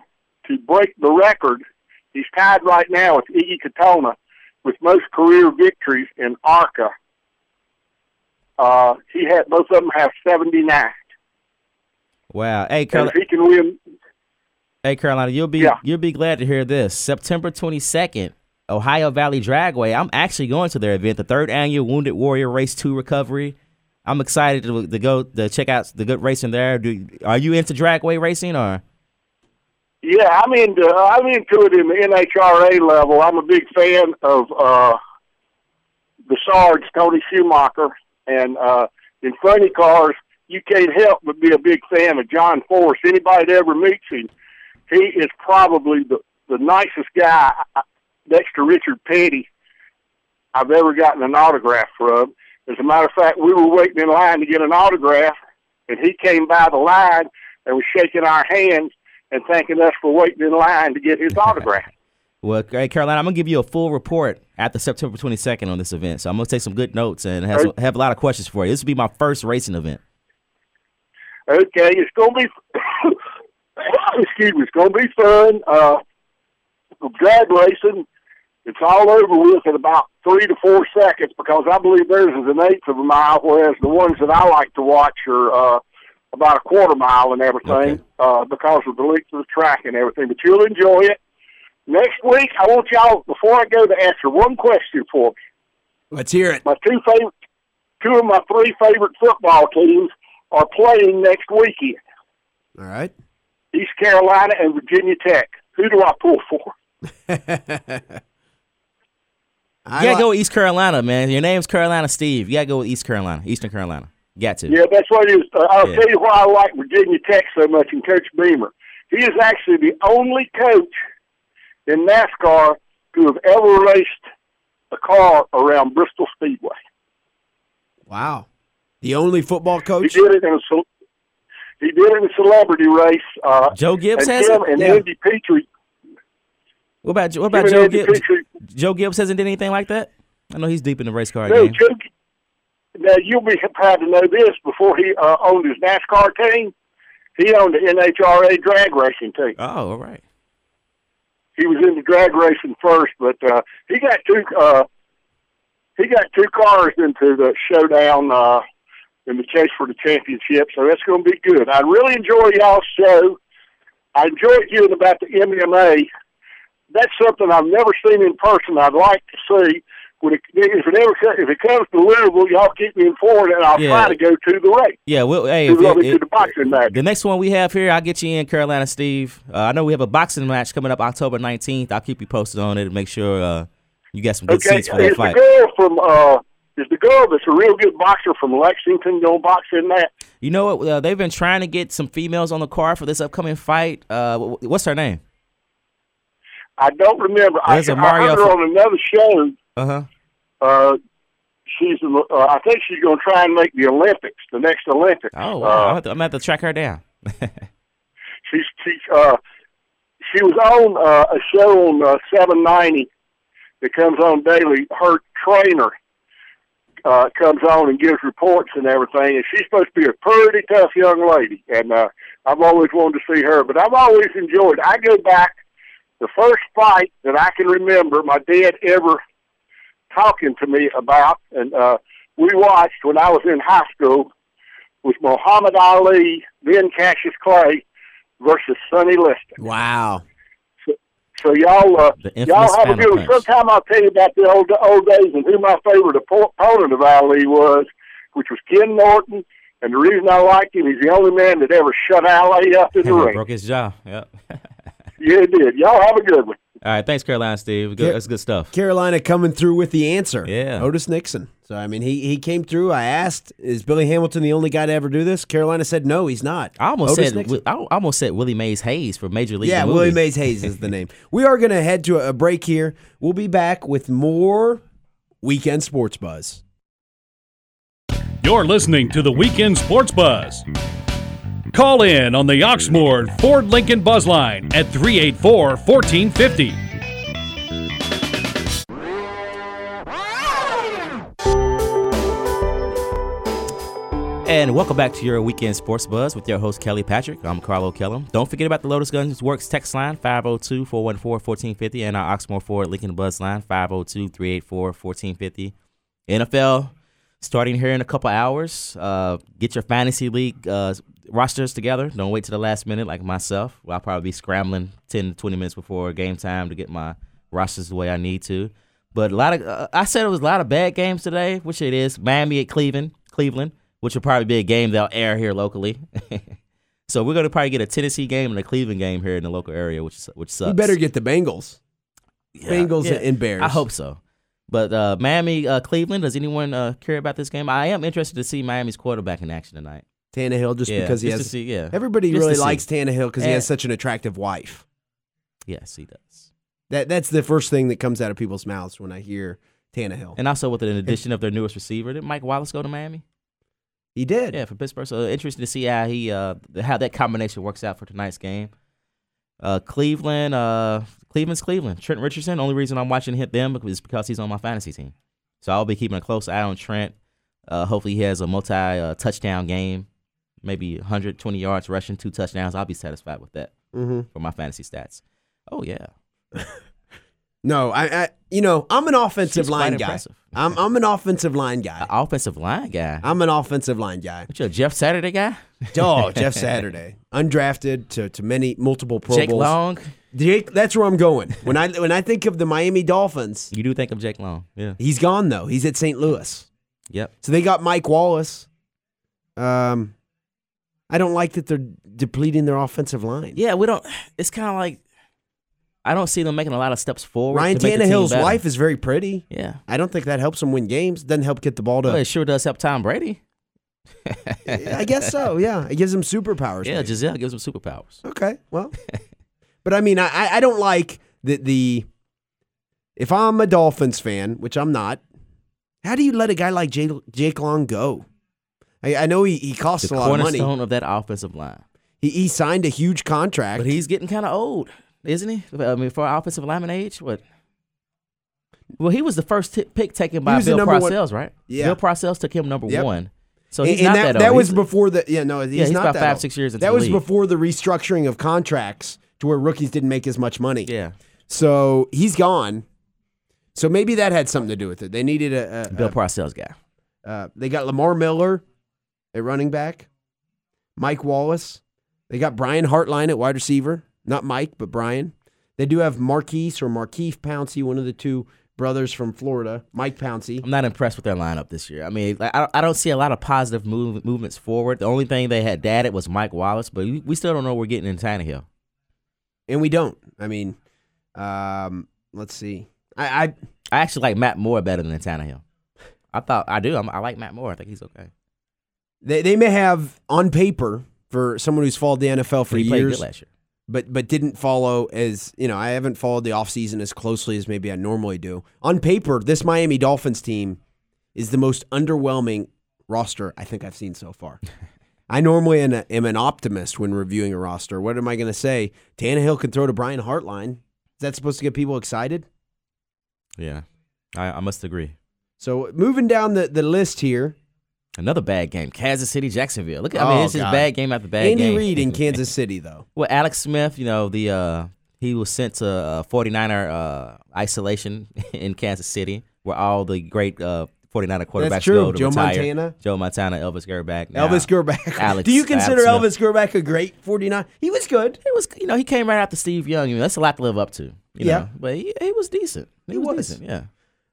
to break the record. He's tied right now with Iggy Katona with most career victories in ARCA. Uh, he had both of them have seventy nine. wow, hey Carolina, if he can win hey Carolina, you'll be Yeah. you'll be glad to hear this. September twenty second, Ohio Valley Dragway. I'm actually going to their event, the third annual Wounded Warrior Race Two Recovery. I'm excited to, to go to check out the good racing there. Do, are you into dragway racing or? Yeah, I'm into I'm into it in the NHRA level. I'm a big fan of uh, the Sarge, Tony Schumacher, and uh, in funny cars, you can't help but be a big fan of John Force. Anybody that ever meets him, he is probably the the nicest guy uh, next to Richard Petty I've ever gotten an autograph from. As a matter of fact, we were waiting in line to get an autograph, and he came by the line and was shaking our hands and thanking us for waiting in line to get his autograph. *laughs* Well, hey, Carolina, I'm gonna give you a full report after September 22nd on this event. So I'm gonna take some good notes and have, some, have a lot of questions for you. This will be my first racing event. Okay, it's gonna be *coughs* excuse me, it's gonna be fun. Uh drag racing, it's all over with in about three to four seconds because I believe theirs is an eighth of a mile, whereas the ones that I like to watch are uh about a quarter mile and everything, Okay. uh, because of the length of the track and everything. But you'll enjoy it. Next week I want y'all before I go to answer one question for me. Let's hear it. my two favorite, two of my three favorite football teams are playing next weekend: All right. East Carolina and Virginia Tech. Who do I pull for? I *laughs* You gotta go with East Carolina, man. Your name's Carolina Steve. You gotta go with East Carolina, Eastern Carolina. Got to. Yeah, that's what it is. Uh, I'll Yeah. tell you why I like Virginia Tech so much and Coach Beamer. He is actually the only coach in NASCAR who have ever raced a car around Bristol Speedway. Wow. The only football coach? He coach? did it in a ce- he did it in a celebrity race. Uh, Joe Gibbs and has him it? And yeah. Andy Petree. What about, what about Joe Gibbs? Petree. Joe Gibbs hasn't did anything like that. I know he's deep in the race car No, game. Joe, now you'll be proud to know this. Before he uh, owned his NASCAR team, he owned the NHRA drag racing team. Oh, all right. he was into drag racing first, but uh, he got two uh, he got two cars into the showdown uh, in the chase for the championship. So that's going to be good. I really enjoy y'all's show. I enjoyed hearing about the MMA. That's something I've never seen in person. I'd like to see. When it, if it ever if it comes to Louisville, y'all keep me informed, and I'll Yeah. try to go to the race. Yeah, well, hey, if, to the boxing match. the next one we have here, I'll get you in, Carolina Steve. Uh, I know we have a boxing match coming up October 19th. I'll keep you posted on it and make sure uh, you got some good Okay, seats for that is fight. the girl from uh, is the girl that's a real good boxer from Lexington going to box in that? You know what? Uh, they've been trying to get some females on the card for this upcoming fight. Uh, what's her name? I don't remember. There's I, a Mario I heard her on another show. Uh huh. Uh, she's. Uh, I think she's going to try and make the Olympics, the next Olympics. Oh, wow. Uh, I'm, have to, gonna have to track her down. *laughs* she's she's. Uh, she was on uh, a show on uh, 790 that comes on daily. Her trainer uh, comes on and gives reports and everything, and she's supposed to be a pretty tough young lady. And uh, I've always wanted to see her, but I've always enjoyed. I go back the first fight that I can remember my dad ever talking to me about, and uh, we watched when I was in high school, was Muhammad Ali, then Cassius Clay versus Sonny Liston. Wow. So y'all, uh, y'all have a good one. Sometime I'll tell you about the old old days and who my favorite opponent of Ali was, which was Ken Norton. And the reason I like him, he's the only man that ever shut Ali up in the *laughs* ring. Broke his jaw. Yep. *laughs* Yeah, he did. Y'all have a good one. All right. Thanks, Carolina Steve. Good, Yeah. that's good stuff. Carolina coming through with the answer. Yeah. Otis Nixon. So, I mean, he, he came through. I asked, is Billy Hamilton the only guy to ever do this? Carolina said, no, he's not. I almost Otis said Nixon. I almost said Willie Mays Hayes for Major League. Yeah, the Willie. Mays Hayes is the name. *laughs* We are going to head to a a break here. We'll be back with more Weekend Sports Buzz. You're listening to the Weekend Sports Buzz. Call in on the Oxmoor Ford Lincoln Buzz Line at 384 1450. And welcome back to your weekend sports buzz with your host Kelly Patrick. I'm Carlo Kellum. Don't forget about the Lotus Guns Works text line 502-414-1450 and our Oxmoor Ford Lincoln Buzz line 502-384-1450. NFL starting here in a couple hours. Uh, get your fantasy league uh, rosters together. Don't wait to the last minute like myself. I'll probably be scrambling 10 to 20 minutes before game time to get my rosters the way I need to. But a lot of uh, I said it was a lot of bad games today, which it is. Miami at Cleveland, Cleveland, which will probably be a game they'll air here locally. *laughs* so we're gonna probably get a Tennessee game and a Cleveland game here in the local area, which which sucks. We better get the Bengals. Yeah, Bengals yeah. and Bears. I hope so. But uh, Miami, uh, Cleveland. Does anyone uh, care about this game? I am interested to see Miami's quarterback in action tonight. Tannehill just Yeah, because he just has. see, yeah. Everybody Just really see. likes Tannehill because he has such an attractive wife. Yes, he does. That that's the first thing that comes out of people's mouths when I hear Tannehill. And also with an addition of their newest receiver, did Mike Wallace go to Miami? he did. Yeah, for Pittsburgh. So interesting to see how he uh how that combination works out for tonight's game. Uh, Cleveland, uh, Cleveland's Cleveland. Trent Richardson. Only reason I'm watching hit them is because he's on my fantasy team. So I'll be keeping a close eye on Trent. Uh, hopefully he has a multi uh, touchdown game, maybe 120 yards rushing, two touchdowns. I'll be satisfied with that Mm-hmm. for my fantasy stats. Oh yeah, *laughs* No, I, I, you know, I'm an offensive She's line guy. impressive. I'm, I'm an offensive line guy. An offensive line guy. I'm an offensive line guy. What you a Jeff Saturday guy? Oh, *laughs* Jeff Saturday, undrafted to, to many multiple Pro Jake Bowls. Long. Jake, that's where I'm going. When I when I think of the Miami Dolphins, You do think of Jake Long? Yeah. he's gone though. He's at St. Louis. Yep. So they got Mike Wallace. Um, I don't like that they're depleting their offensive line. Yeah, we don't. It's kind of like I don't see them making a lot of steps forward. Ryan to make the team Tannehill's wife is very pretty. Yeah, I don't think that helps him win games. Doesn't help get the ball to. well, it sure does help Tom Brady. *laughs* I guess so. Yeah, it gives him superpowers. Yeah, maybe. Gisele gives him superpowers. Okay, well, *laughs* but I mean, I I don't like that the. If I'm a Dolphins fan, which I'm not, how do you let a guy like Jake, Jake Long go? I, I know he, he costs The a lot of money. The cornerstone of that offensive line. He, he signed a huge contract. But he's getting kind of old, isn't he? I mean, for offensive lineman age, what? Well, he was the first t- pick taken by was the Bill number one- Parcells, right? Yeah. Bill Parcells took him number Yep. one. So he's and not that, that, that old. was He's- before the yeah no he's, he's not about that five, old. six years into that the was league. before the restructuring of contracts to where rookies didn't make as much money. Yeah, So he's gone. So maybe that had something to do with it. They needed a, a, Bill Parcells guy. Uh, they got Lamar Miller at running back, Mike Wallace. They got Brian Hartline at wide receiver. Not Mike, but Brian. They do have Marquise or Markeith Pouncey, one of the two brothers from Florida. Mike Pouncey. I'm not impressed with their lineup this year. I mean, I, don't- I don't see a lot of positive move, movements forward. The only thing they had dadded was Mike Wallace, but we, we still don't know we're getting in Tannehill. And we don't. I mean, um, let's see. I, I I actually like Matt Moore better than Tannehill. I thought I do. I'm, I like Matt Moore. I think he's okay. They, they may have on paper for someone who's followed the NFL for he years. last year. but but didn't follow as you know I haven't followed the offseason as closely as maybe I normally do. On paper, this Miami Dolphins team is the most underwhelming roster I think I've seen so far. *laughs* I normally am, a, am an optimist when reviewing a roster. What am I going to say? Tannehill can throw to Brian Hartline. Is that supposed to get people excited? Yeah, I, I must agree. So moving down the, the list here, Another bad game. Kansas City, Jacksonville. Look, at I Oh, mean, it's just God. bad game after bad Andy game. Andy Reid in *laughs* Kansas City though. Well, Alex Smith, you know, the uh, he was sent to uh, 49er uh, isolation *laughs* in Kansas City, where all the great uh, 49er quarterbacks That's true. go to Joe retire. Montana. Joe Montana, Elvis Grbac. Now, Elvis Grbac. *laughs* Alex- Do you consider Elvis Grbac a great 49? He was good. It was, you know, he came right after Steve Young. That's a lot to live up to. You Yeah. know? but he, he was decent. He, He was, was. decent. Yeah.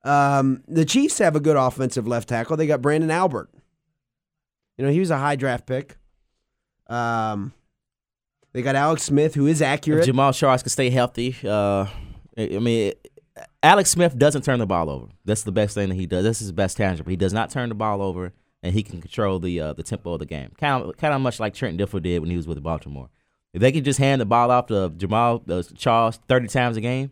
Um, the Chiefs have a good offensive left tackle. They got Branden Albert. You know, he was a high draft pick. Um, they got Alex Smith, who is If accurate. Jamaal Charles can stay healthy, uh, I mean, Alex Smith doesn't turn the ball over. That's the best thing that he does. That's his best tangible. He does not turn the ball over, and he can control the uh, the tempo of the game. Kind of, kind of much like Trent Dilfer did when he was with Baltimore. If they could just hand the ball off to Jamaal uh, Charles thirty times a game,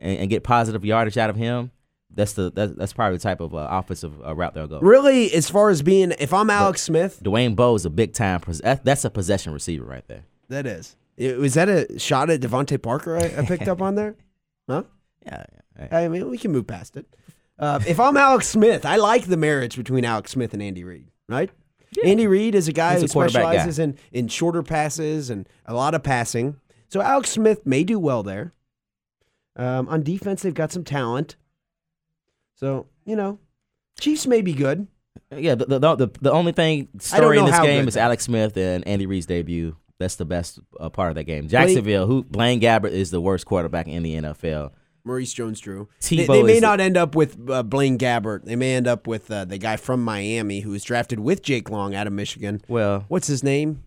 and, and get positive yardage out of him, that's the that's, that's probably the type of uh, offensive uh, route they'll go. really, as far as being, if I'm Alex Smith, Dwayne Bowe is a big time. Pos- that's a possession receiver right there. that is. It- Was that a shot at DeVante Parker I, I picked up on there? *laughs* Huh? Yeah, yeah. Hey. I mean, we can move past it. Uh, if I'm Alex Smith, I like the marriage between Alex Smith and Andy Reid, right? Andy Reid is a guy He's who a quarterback guy. specializes in, in shorter passes and a lot of passing. So Alex Smith may do well there. Um, on defense, they've got some talent. So, you know, Chiefs may be good. Yeah, the, the the the only thing story in this game good is Alex Smith and Andy Reid's debut. That's the best uh, part of that game. Jacksonville, who Blaine Gabbert is the worst quarterback in the NFL. Maurice Jones-Drew. They, they may is- not end up with uh, Blaine Gabbert. They may end up with uh, the guy from Miami who was drafted with Jake Long out of Michigan. Well, What's his name?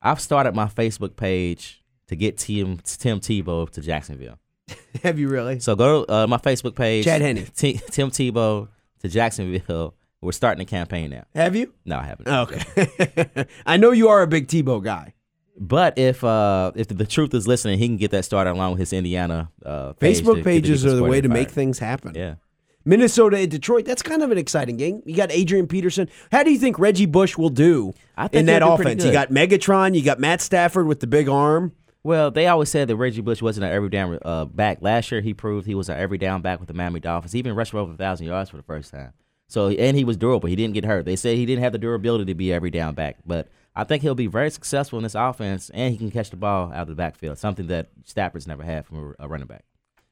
I've started my Facebook page to get Tim Tim Tebow to Jacksonville. *laughs* Have you really? So go to uh, my Facebook page. Chad Henne. *laughs* T- Tim Tebow to Jacksonville. We're starting a campaign now. Have you? No, I haven't. Okay. *laughs* I know you are a big Tebow guy. But if uh if the truth is listening, he can get that started along with his Indiana uh, page Facebook get pages are the way to make things happen. Yeah. Minnesota and Detroit, that's kind of an exciting game. You got Adrian Peterson. How do you think Reggie Bush will do I think in that do offense? You got Megatron, you got Matt Stafford with the big arm. Well, they always said that Reggie Bush wasn't an every down uh, back. Last year, he proved he was an every down back with the Miami Dolphins. He even rushed for over a thousand yards for the first time. So and he was durable. He didn't get hurt. They said he didn't have the durability to be every down back, but I think he'll be very successful in this offense, and he can catch the ball out of the backfield, something that Stafford's never had from a, running back.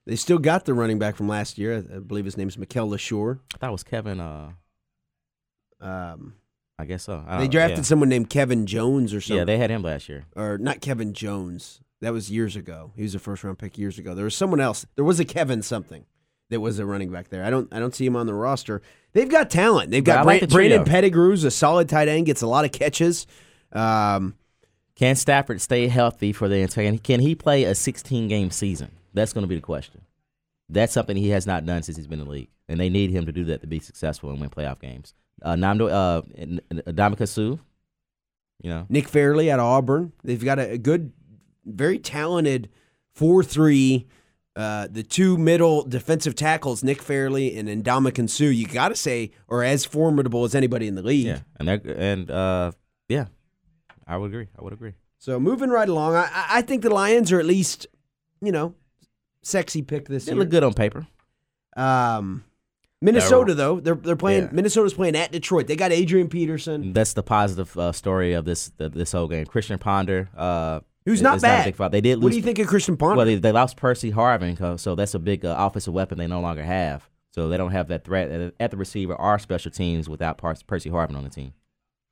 They still got the running back from last year. I believe his name's Mikel Leshoure. I thought it was Kevin. Uh, Um, I guess so. I don't they drafted Yeah. someone named Kevin Jones or something. Yeah, they had him last year. or not Kevin Jones. That was years ago. He was a first round pick years ago. There was someone else. There was a Kevin something that was a running back there. I don't I don't see him on the roster. They've got talent. They've got like Bran- the. Brandon Pettigrew's a solid tight end, gets a lot of catches. Um, Can Stafford stay healthy for the entire? Can he play a 16 game season? That's going to be the question. That's something he has not done since he's been in the league, and they need him to do that to be successful and win playoff games. Uh, Namdo, uh, You know, Nick Fairley at Auburn. They've got a, a good, very talented four-three. Uh, the two middle defensive tackles, Nick Fairley and Ndamukong Suh, you got to say, are as formidable as anybody in the league. yeah, and and uh, yeah, I would agree. I would agree. So moving right along, I, I- think the Lions are at least, you know, sexy pick this They year. look good on paper. Um, Minnesota though, they're they're playing. Yeah. Minnesota's playing at Detroit. They got Adrian Peterson, That's the positive uh, story of this the, this whole game. Christian Ponder, uh, who's not bad. fault. They did lose. what do you think of Christian Ponder? Well, they, they lost Percy Harvin, so that's a big uh, offensive weapon they no longer have. So they don't have that threat at, at the receiver or special teams without Percy Harvin on the team.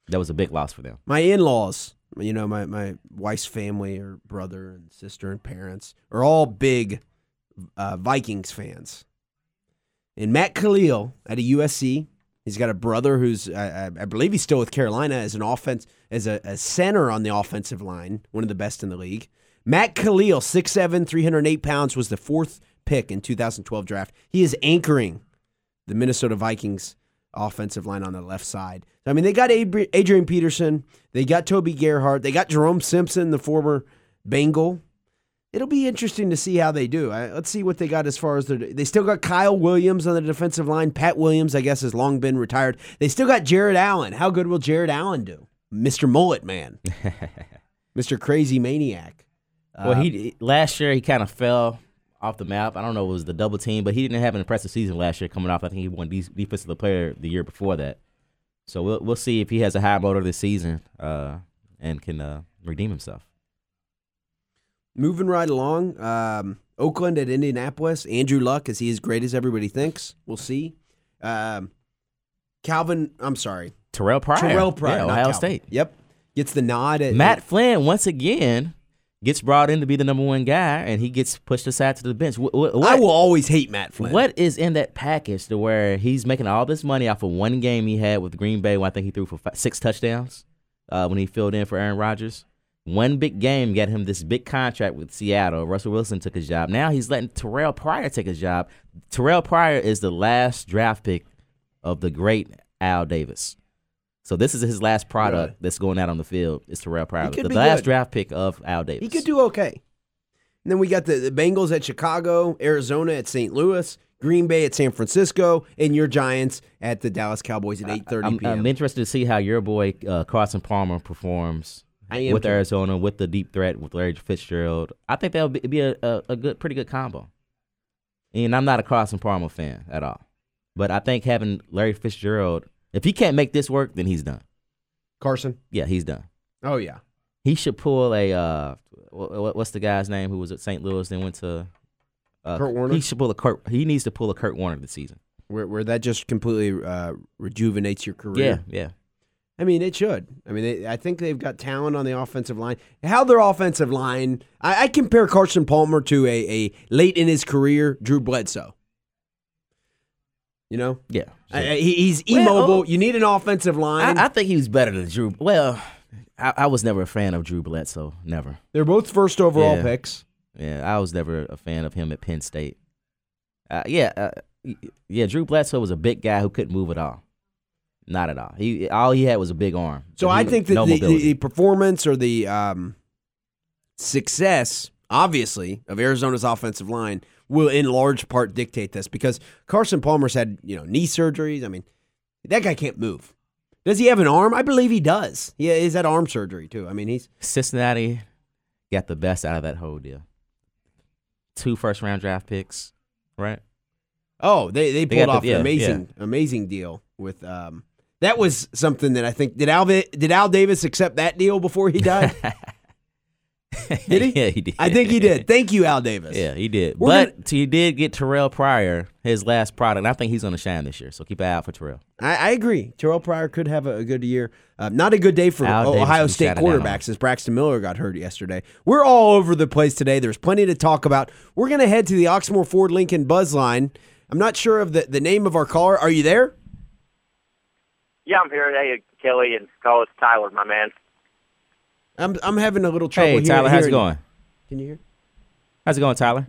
That was a big loss for them. my in-laws, you know, my my wife's family or brother and sister and parents are all big uh, Vikings fans. And Matt Kalil at a USC, he's got a brother who's I, I believe he's still with Carolina as an offense as a, a center on the offensive line, one of the best in the league. Matt Kalil, 6'7", 308 pounds, was the fourth pick in 2012 draft. He is anchoring the Minnesota Vikings offensive line on the left side. I mean, they got Adrian Peterson, they got Toby Gerhart, they got Jerome Simpson, the former Bengal. It'll be interesting to see how they do. I, let's see what they got as far as their. They still got Kyle Williams on the defensive line. Pat Williams, I guess, has long been retired. They still got Jared Allen. How good will Jared Allen do? Mr. Mullet Man, *laughs* Mr. Crazy Maniac. well, Uh, he last year he kind of fell off the map. I don't know if it was the double team, but he didn't have an impressive season last year. Coming off, I think he won de- defensive player the year before that. So we'll we'll see if he has a high motor this season uh, and can uh, redeem himself. Moving right along, um, Oakland at Indianapolis. Andrew Luck, is he as great as everybody thinks? We'll see. Um, Calvin, I'm sorry, Terrelle Pryor, Terrelle Pryor, yeah, Ohio Calvin. State. Yep, gets the nod. At, Matt Flynn once again gets brought in to be the number one guy, and he gets pushed aside to the bench. What, what, I will always hate Matt Flynn. what is in that package to where he's making all this money off of one game he had with Green Bay? When I think he threw for five, six touchdowns uh, when he filled in for Aaron Rodgers. One big game got him this big contract with Seattle. Russell Wilson took his job. Now he's letting Terrelle Pryor take his job. Terrelle Pryor is the last draft pick of the great Al Davis. So this is his last product that's going out on the field. Is Terrelle Pryor, the last good. draft pick of Al Davis? He could do okay. And then we got the, the Bengals at Chicago, Arizona at St. Louis, Green Bay at San Francisco, and your Giants at the Dallas Cowboys at 8:30 I'm, p.m. I'm interested to see how your boy uh, Carson Palmer performs I am with too. Arizona, with the deep threat with Larry Fitzgerald. I think that'll be, be a, a, a good, pretty good combo. And I'm not a Carson Palmer fan at all, but I think having Larry Fitzgerald, if he can't make this work, then he's done. Carson. Yeah, he's done. Oh yeah. He should pull a uh, what, what's the guy's name who was at St. Louis then went to uh, Kurt Warner? He should pull a Kurt. He needs to pull a Kurt Warner this season. Where where that just completely uh, rejuvenates your career. Yeah, yeah. I mean, it should. I mean, they, I think they've got talent on the offensive line. How their offensive line, I, I compare Carson Palmer to a, a late in his career Drew Bledsoe. You know, Yeah, I- I- he, he's Well, immobile. oh. you need an offensive line. I, I think he was better than Drew. Well, I, I was never a fan of Drew Bledsoe. Never. They're both first overall Yeah. picks. Yeah, I was never a fan of him at Penn State. Uh, yeah, uh, yeah. Drew Bledsoe was a big guy who couldn't move at all. Not at all. He all he had was a big arm. So He- I think that no the, the, performance or the um, success, obviously, of Arizona's offensive line will in large part dictate this because Carson Palmer's had you know knee surgeries. I mean, that guy can't move. Does he have an arm? I believe he does. Yeah, he's had arm surgery too. I mean, he's Cincinnati got the best out of that whole deal. Two first round draft picks, right? oh they they They pulled got off the- yeah, an amazing amazing deal with um. That was something that I think did Al did Al Davis accept that deal before he died? *laughs* Did he? yeah, he did. I think he did. Thank you, Al Davis. Yeah, he did. We're but he did get Terrelle Pryor, his last product. And I think he's going to shine this year. So keep an eye out for Terrelle. I, I agree. Terrelle Pryor could have a, a good year. Uh, not a good day for Al Ohio was State quarterbacks as Braxton Miller got hurt yesterday. We're all over the place today. There's plenty to talk about. We're going to head to the Oxmoor Ford Lincoln Buzz Line. I'm not sure of the, the name of our caller. Are you there? Yeah, I'm here. Hey, Kelly, and call us Tyler, my man. I'm I'm having a little trouble. Hey, hear- Tyler, how's it hearing- going? Can you hear? How's it going, Tyler?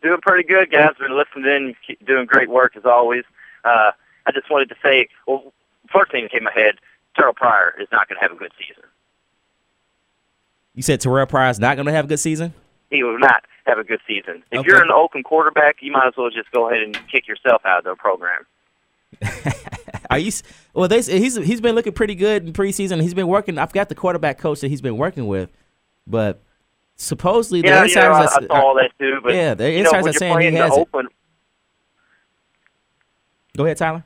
Doing pretty good, guys. Been listening in, doing great work as always. Uh, I just wanted to say, well, first thing that came to my head, Terrelle Pryor is not going to have a good season. You said Terrelle Pryor is not going to have a good season. He will not have a good season. If Okay. you're an Oakland quarterback, you might as well just go ahead and kick yourself out of the program. *laughs* Are you? Well, they he's he's been looking pretty good in preseason. He's been working. I've got the quarterback coach that he's been working with, but supposedly the Yeah, insiders. yeah, I, are- I saw all that too. But Yeah, the you know, insiders are saying he has it. Go ahead, Tyler.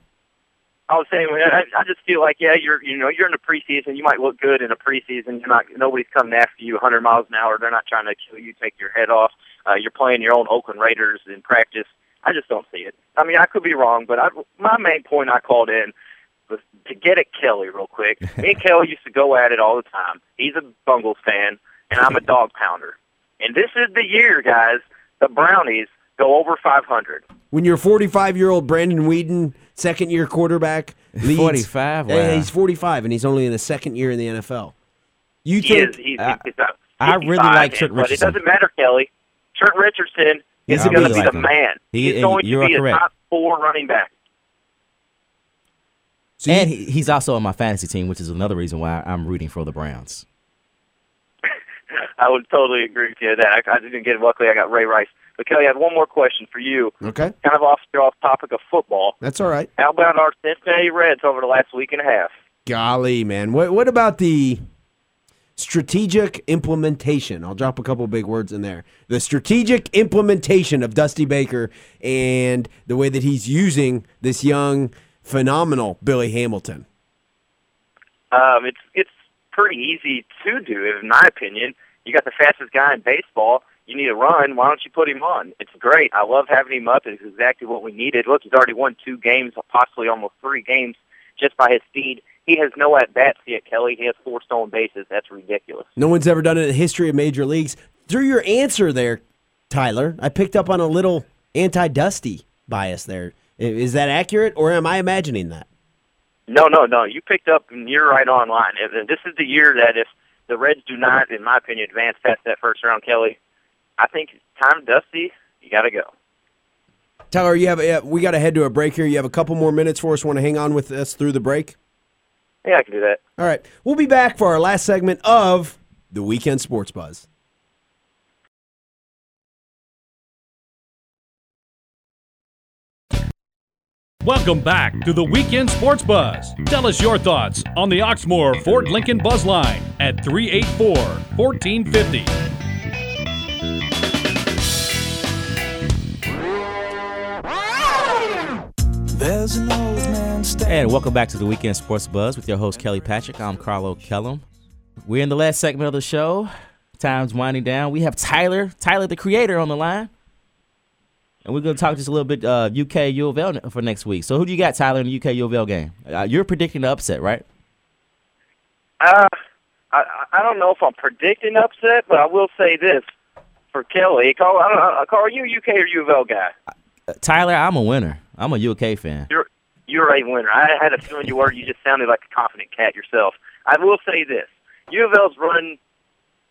I was saying, I, I just feel like, yeah, you're, you know, you're in the preseason. You might look good in a preseason. You're not, nobody's coming after you 100 miles an hour. They're not trying to kill you, take your head off. Uh, you're playing your own Oakland Raiders in practice. I just don't see it. I mean, I could be wrong, but I, my main point I called in was to get at Kelly real quick. *laughs* Me and Kelly used to go at it all the time. He's a Bungles fan, and I'm a *laughs* dog pounder. And this is the year, guys. The Brownies go over 500. When your 45 year old Brandon Weeden, second year quarterback, leads, 45? Yeah, Wow. he's 45 and he's only in his second year in the NFL. You He think is. He's, I- he's a I really like Trent Richardson. but Richardson. It doesn't matter, Kelly. Trent Richardson Yes, is I going to be like the him. man. He- he's and going you to are be a correct. top four running back. so and he, he's also on my fantasy team, which is another reason why I'm rooting for the Browns. *laughs* I would totally agree with you on that. I, I didn't get it. Luckily, I got Ray Rice. But Kelly, I have one more question for you. Okay, Kind of off off topic of football. that's all right. How about our Cincinnati Reds over the last week and a half? Golly, man. What, what about the strategic implementation? I'll drop a couple big words in there. The strategic implementation of Dusty Baker and the way that he's using this young, phenomenal Billy Hamilton. Um, it's it's pretty easy to do, in my opinion. You got the fastest guy in baseball. You need a run. Why don't you put him on? It's great. I love having him up. It's exactly what we needed. Look, he's already won two games, possibly almost three games, just by his speed. He has no at bats yet, Kelly. He has four stolen bases. That's ridiculous. No one's ever done it in the history of major leagues. Through your answer there, Tyler, I picked up on a little anti-Dusty bias there. Is that accurate, or am I imagining that? No, no, no. You picked up, and you're right on line. This is the year that if the Reds do not, in my opinion, advance past that first round, Kelly, I think time, Dusty. You got to go. Tyler, you have we got to head to a break here. You have a couple more minutes for us. Want to hang on with us through the break? Yeah, I can do that. All right, we'll be back for our last segment of the weekend sports buzz. Welcome back to the Weekend Sports Buzz. Tell us your thoughts on the Oxmoor Ford Lincoln Buzz Line at 384 1450. And welcome back to the Weekend Sports Buzz with your host Kelly Patrick. I'm Carlo Kellum. We're in the last segment of the show. Time's winding down. We have Tyler, Tyler the creator, on the line, and we're going to talk just a little bit uh, UK U of L for next week. So who do you got, Tyler, in the UK U of L game? Uh, you're predicting the upset, right? Uh, I, I don't know if I'm predicting upset, but I will say this for Kelly. Carl, I don't know, Carl, are you a UK or U of L guy? Uh, Tyler, I'm a winner. I'm a UK fan. You're you're a winner. I had a feeling you were. You just sounded like a confident cat yourself. I will say this: U of L's run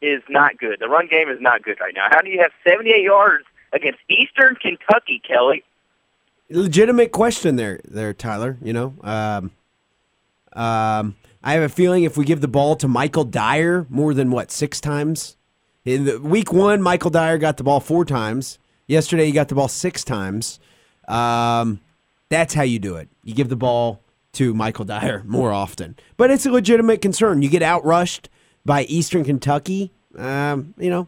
is not good. The run game is not good right now. How do you have 78 yards against Eastern Kentucky, Kelly? Legitimate question there, there, Tyler. You know, um, um, I have a feeling if we give the ball to Michael Dyer more than what six times in the, week one, Michael Dyer got the ball four times. Yesterday, he got the ball six times. Um, that's how you do it. You give the ball to Michael Dyer more often. But it's a legitimate concern. You get outrushed by Eastern Kentucky. Um, you know,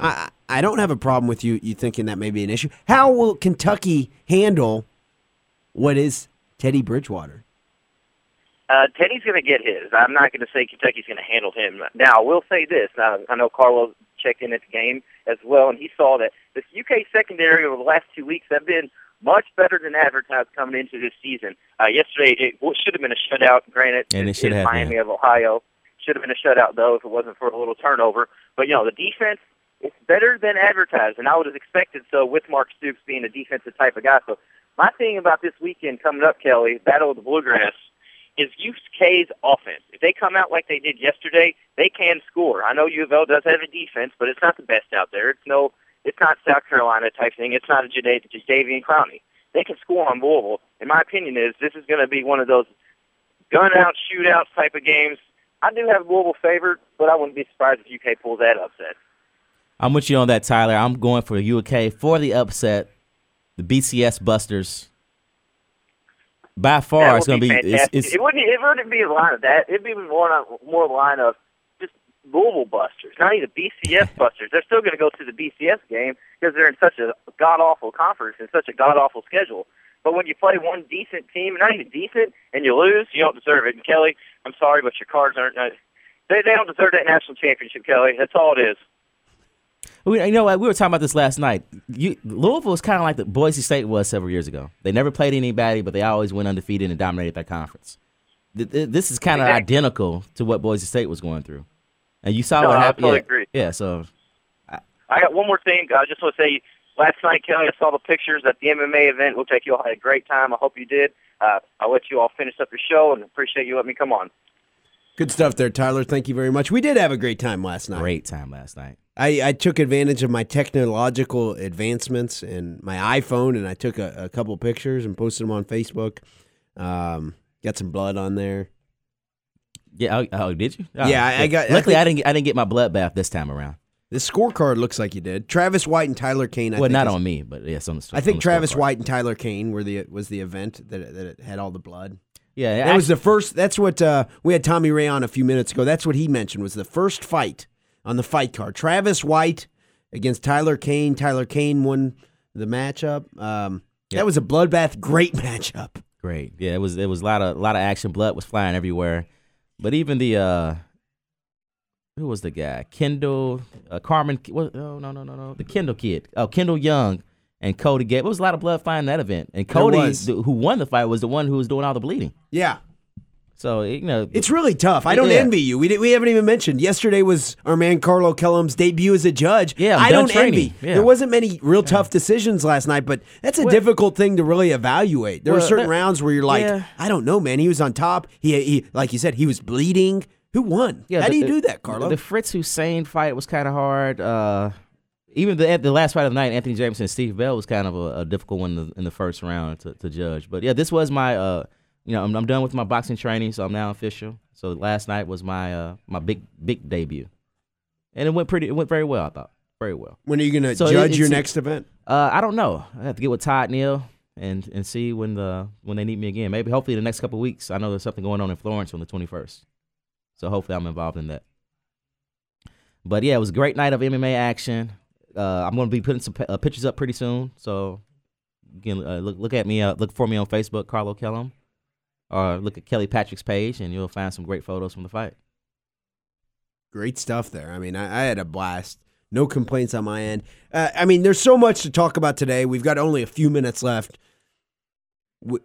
I I don't have a problem with you you thinking that may be an issue. How will Kentucky handle what is Teddy Bridgewater? Uh, Teddy's going to get his. I'm not going to say Kentucky's going to handle him. Now, I will say this. Uh, I know Carlos checked in at the game as well, and he saw that this UK secondary over the last two weeks have been much better than advertised coming into this season. Uh, yesterday, it w- should have been a shutout. Granted, And it should in have Miami been. of Ohio. Should have been a shutout though if it wasn't for a little turnover. But you know, the defense it's better than advertised, and I would have expected so with Mark Stoops being a defensive type of guy. So my thing about this weekend coming up, Kelly, Battle of the Bluegrass, is UK's offense. If they come out like they did yesterday, they can score. I know U of L does have a defense, but it's not the best out there. It's no, it's not South Carolina type thing. It's not a Jadeveon Clowney. they can score on Louisville. In my opinion, is this is going to be one of those gun out, shootout type of games. I do have Louisville favored, but I wouldn't be surprised if UK pulls that upset. I'm with you on that, Tyler. I'm going for UK for the upset. The BCS Busters. By far, it's going to be. It's, it's, it wouldn't. It wouldn't be a line of that. It'd be more more a line of Louisville Busters, not even BCS *laughs* Busters. They're still going to go to the BCS game because they're in such a god awful conference and such a god awful schedule. But when you play one decent team, not even decent, and you lose, you don't deserve it. And Kelly, I'm sorry, but your cards aren't. Uh, they they don't deserve that national championship, Kelly. That's all it is. We, you know what? We were talking about this last night. You, Louisville is kind of like the Boise State was several years ago. They never played anybody, but they always went undefeated and dominated that conference. Th- th- This is kind of Exactly. identical to what Boise State was going through, and you saw No, what I happened. totally yeah. agree. Yeah, so I got one more thing. I just want to say, last night, Kelly, I saw the pictures at the MMA event. Looks like you all had a great time. I hope you did. Uh, I'll let you all finish up your show and appreciate you letting me come on. Good stuff there, Tyler. Thank you very much. We did have a great time last night. great time last night. I, I took advantage of my technological advancements and my iPhone, and I took a, a couple pictures and posted them on Facebook. Um, got some blood on there. Yeah. Oh, oh, did you? Oh, Yeah, I- I got- I Luckily, I, think- didn't. Get, I didn't get my bloodbath this time around. The scorecard looks like you did. Travis White and Tyler Kane. I well, think not is- on me, but yes, on the. I think the Travis scorecard. White and Tyler Kane were the was the event that that had all the blood. Yeah, That was the first. That's what uh, we had Tommy Ray on a few minutes ago. That's what he mentioned was the first fight on the fight card. Travis White against Tyler Kane. Tyler Kane won the matchup. Um, Yeah. That was a bloodbath. Great *laughs* matchup. Great. Yeah, it was it was a lot of a lot of action. Blood was flying everywhere. But even the uh who was the guy? Kendall uh, Carmen what, oh no no no no. The Kendall kid. Oh, Kendall Young and Cody Gate. It was a lot of blood flying in that event. And Cody who won the fight was the one who was doing all the bleeding. Yeah. So, you know, It's really tough. I don't Yeah. envy you. We, we haven't even mentioned yesterday was our man Carlo Kellum's debut as a judge. Yeah, I'm I don't training. envy. Yeah. There wasn't many real tough decisions last night, but that's a Well- difficult thing to really evaluate. There were Well, certain that- rounds where you're like, yeah. I don't know, man. He was on top. He, he like you said, he was bleeding. Who won? How the- do you the- do that, Carlo? The Fritz Hussein fight was kind of hard. Uh, even the the last fight of the night, Anthony Jameson and Steve Bell was kind of a, a difficult one in the, in the first round to, to judge. But yeah, this was my uh, you know, I'm, I'm done with my boxing training, so I'm now official. So last night was my uh my big big debut, and it went pretty. It went very well. I thought very well. when are you going to So it- judge your next event? Uh, I don't know. I have to get with Todd Neal and and see when the when they need me again. Maybe hopefully the next couple weeks. I know there's something going on in Florence on the 21st, so hopefully I'm involved in that. But yeah, it was a great night of MMA action. Uh, I'm going to be putting some uh, pictures up pretty soon, so you can uh, look look at me. Uh, look for me on Facebook, Carlo Kellum, or look at Kelly Patrick's page, and you'll find some great photos from the fight. Great stuff there. I mean, I, I had a blast. No complaints on my end. Uh, I mean, there's so much to talk about today. We've got only a few minutes left.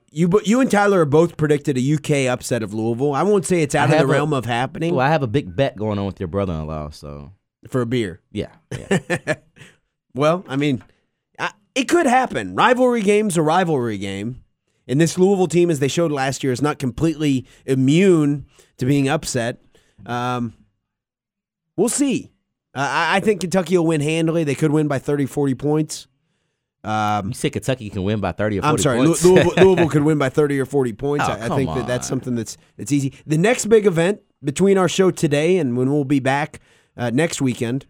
You, you and Tyler are both predicted a UK upset of Louisville. I won't say it's out of the a- realm of happening Well, I have a big bet going on with your brother-in-law, so for a beer. yeah, yeah. *laughs* well, I mean, I, it could happen. Rivalry game's a rivalry game. And this Louisville team, as they showed last year, is not completely immune to being upset. Um, we'll see. Uh, I, I think Kentucky will win handily. They could win by 30, 40 points. Um, You say Kentucky can win by 30 or 40 I'm sorry, points? Louisville, *laughs* Louisville could win by 30 or 40 points. Oh, I, I think that that's something that's that's easy. The next big event between our show today and when we'll be back uh, next weekend,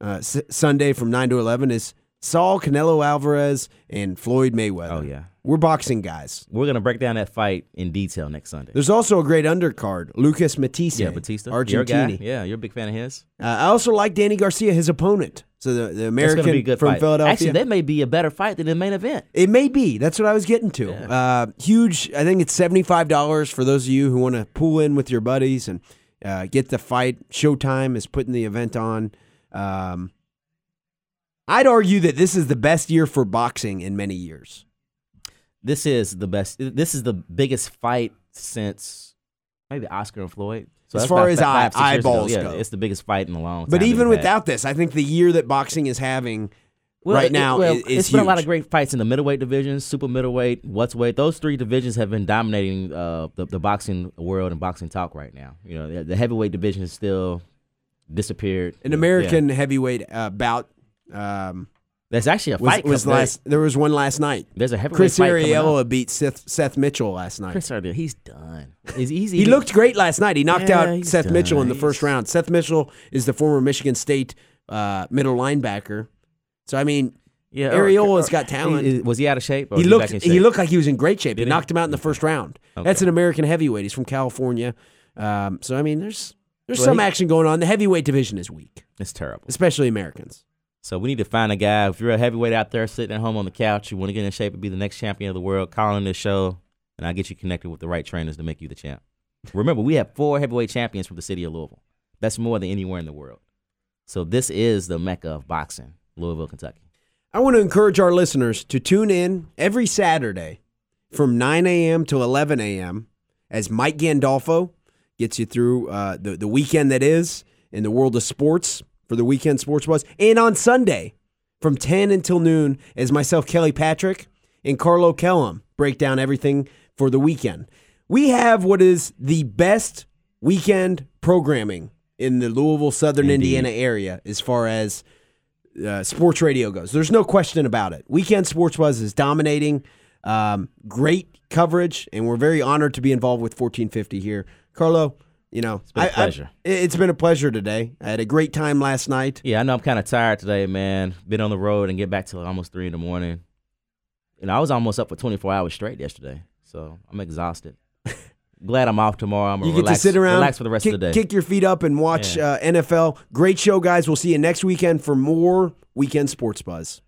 uh, S- Sunday from 9 to 11, is Saul Canelo Alvarez and Floyd Mayweather. Oh, yeah. We're boxing guys. We're going to break down that fight in detail next Sunday. There's also a great undercard, Lucas Matthysse. yeah, Batista. Your Yeah, you're a big fan of his. Uh, I also like Danny Garcia, his opponent. So the, the American be a good from fight. Philadelphia. Actually, that may be a better fight than the main event. It may be. That's what I was getting to. Yeah. Uh, huge. I think it's seventy five dollars for those of you who want to pull in with your buddies and uh, get the fight. Showtime is putting the event on. Um, I'd argue that this is the best year for boxing in many years. This is the best. This is the biggest fight since maybe Oscar and Floyd. So As far as fi- eye- five, ago. eyeballs yeah, go. it's the biggest fight in a long time. But even we've had. without this, I think the year that boxing is having Well, right it- now well, is, is it's been a lot of great fights in the middleweight division, super middleweight, what's weight. Those three divisions have been dominating uh, the, the boxing world and boxing talk right now. You know, the, the heavyweight division is still disappeared. An Yeah. American heavyweight uh, bout um, There's actually a Was, fight. was coming- last. There was one last night. There's a heavyweight Chris fight coming up. Arreola beat Seth, Seth Mitchell last night. Chris Arreola, he's done. He's *laughs* easy. he looked great last night. He knocked Yeah, out he's Seth Mitchell in the done. first round. Seth Mitchell is the former Michigan State uh, middle linebacker. So I mean, Yeah, Arreola's got talent. He- was he out of shape? or he was looked in he looked like he was in great shape. He? knocked him out in the first round. That's an American heavyweight. He's from California. Um, so I mean, there's there's Well, some he- action going on. The heavyweight division is weak, It's terrible. especially Americans. So we need to find a guy. If you're a heavyweight out there sitting at home on the couch, you want to get in shape and be the next champion of the world, call in this show, and I'll get you connected with the right trainers to make you the champ. Remember, we have four heavyweight champions from the city of Louisville. That's more than anywhere in the world. So this is the mecca of boxing, Louisville, Kentucky. I want to encourage our listeners to tune in every Saturday from 9 a.m. to 11 a.m. as Mike Gandolfo gets you through uh, the, the weekend that is in the world of sports for the weekend sports buzz. And on Sunday from 10 until noon as myself, Kelly Patrick, and Carlo Kellum break down everything for the weekend. We have what is the best weekend programming in the Louisville, Southern Indeed. Indiana area as far as uh, sports radio goes. There's no question about it. Weekend Sports Buzz is dominating. Um, great coverage, and we're very honored to be involved with 1450 here. Carlo, you know, been a I- I- pleasure. it- it's been a pleasure today. I had a great time last night. Yeah, I know I'm kind of tired today, man. Been on the road and get back till almost three in the morning. And I was almost up for 24 hours straight yesterday, so I'm exhausted. *laughs* Glad I'm off tomorrow. I'm You get relax, to sit around, relax for the rest kick, of the day. kick your feet up, and watch Yeah. uh, NFL. Great show, guys. We'll see you next weekend for more Weekend Sports Buzz.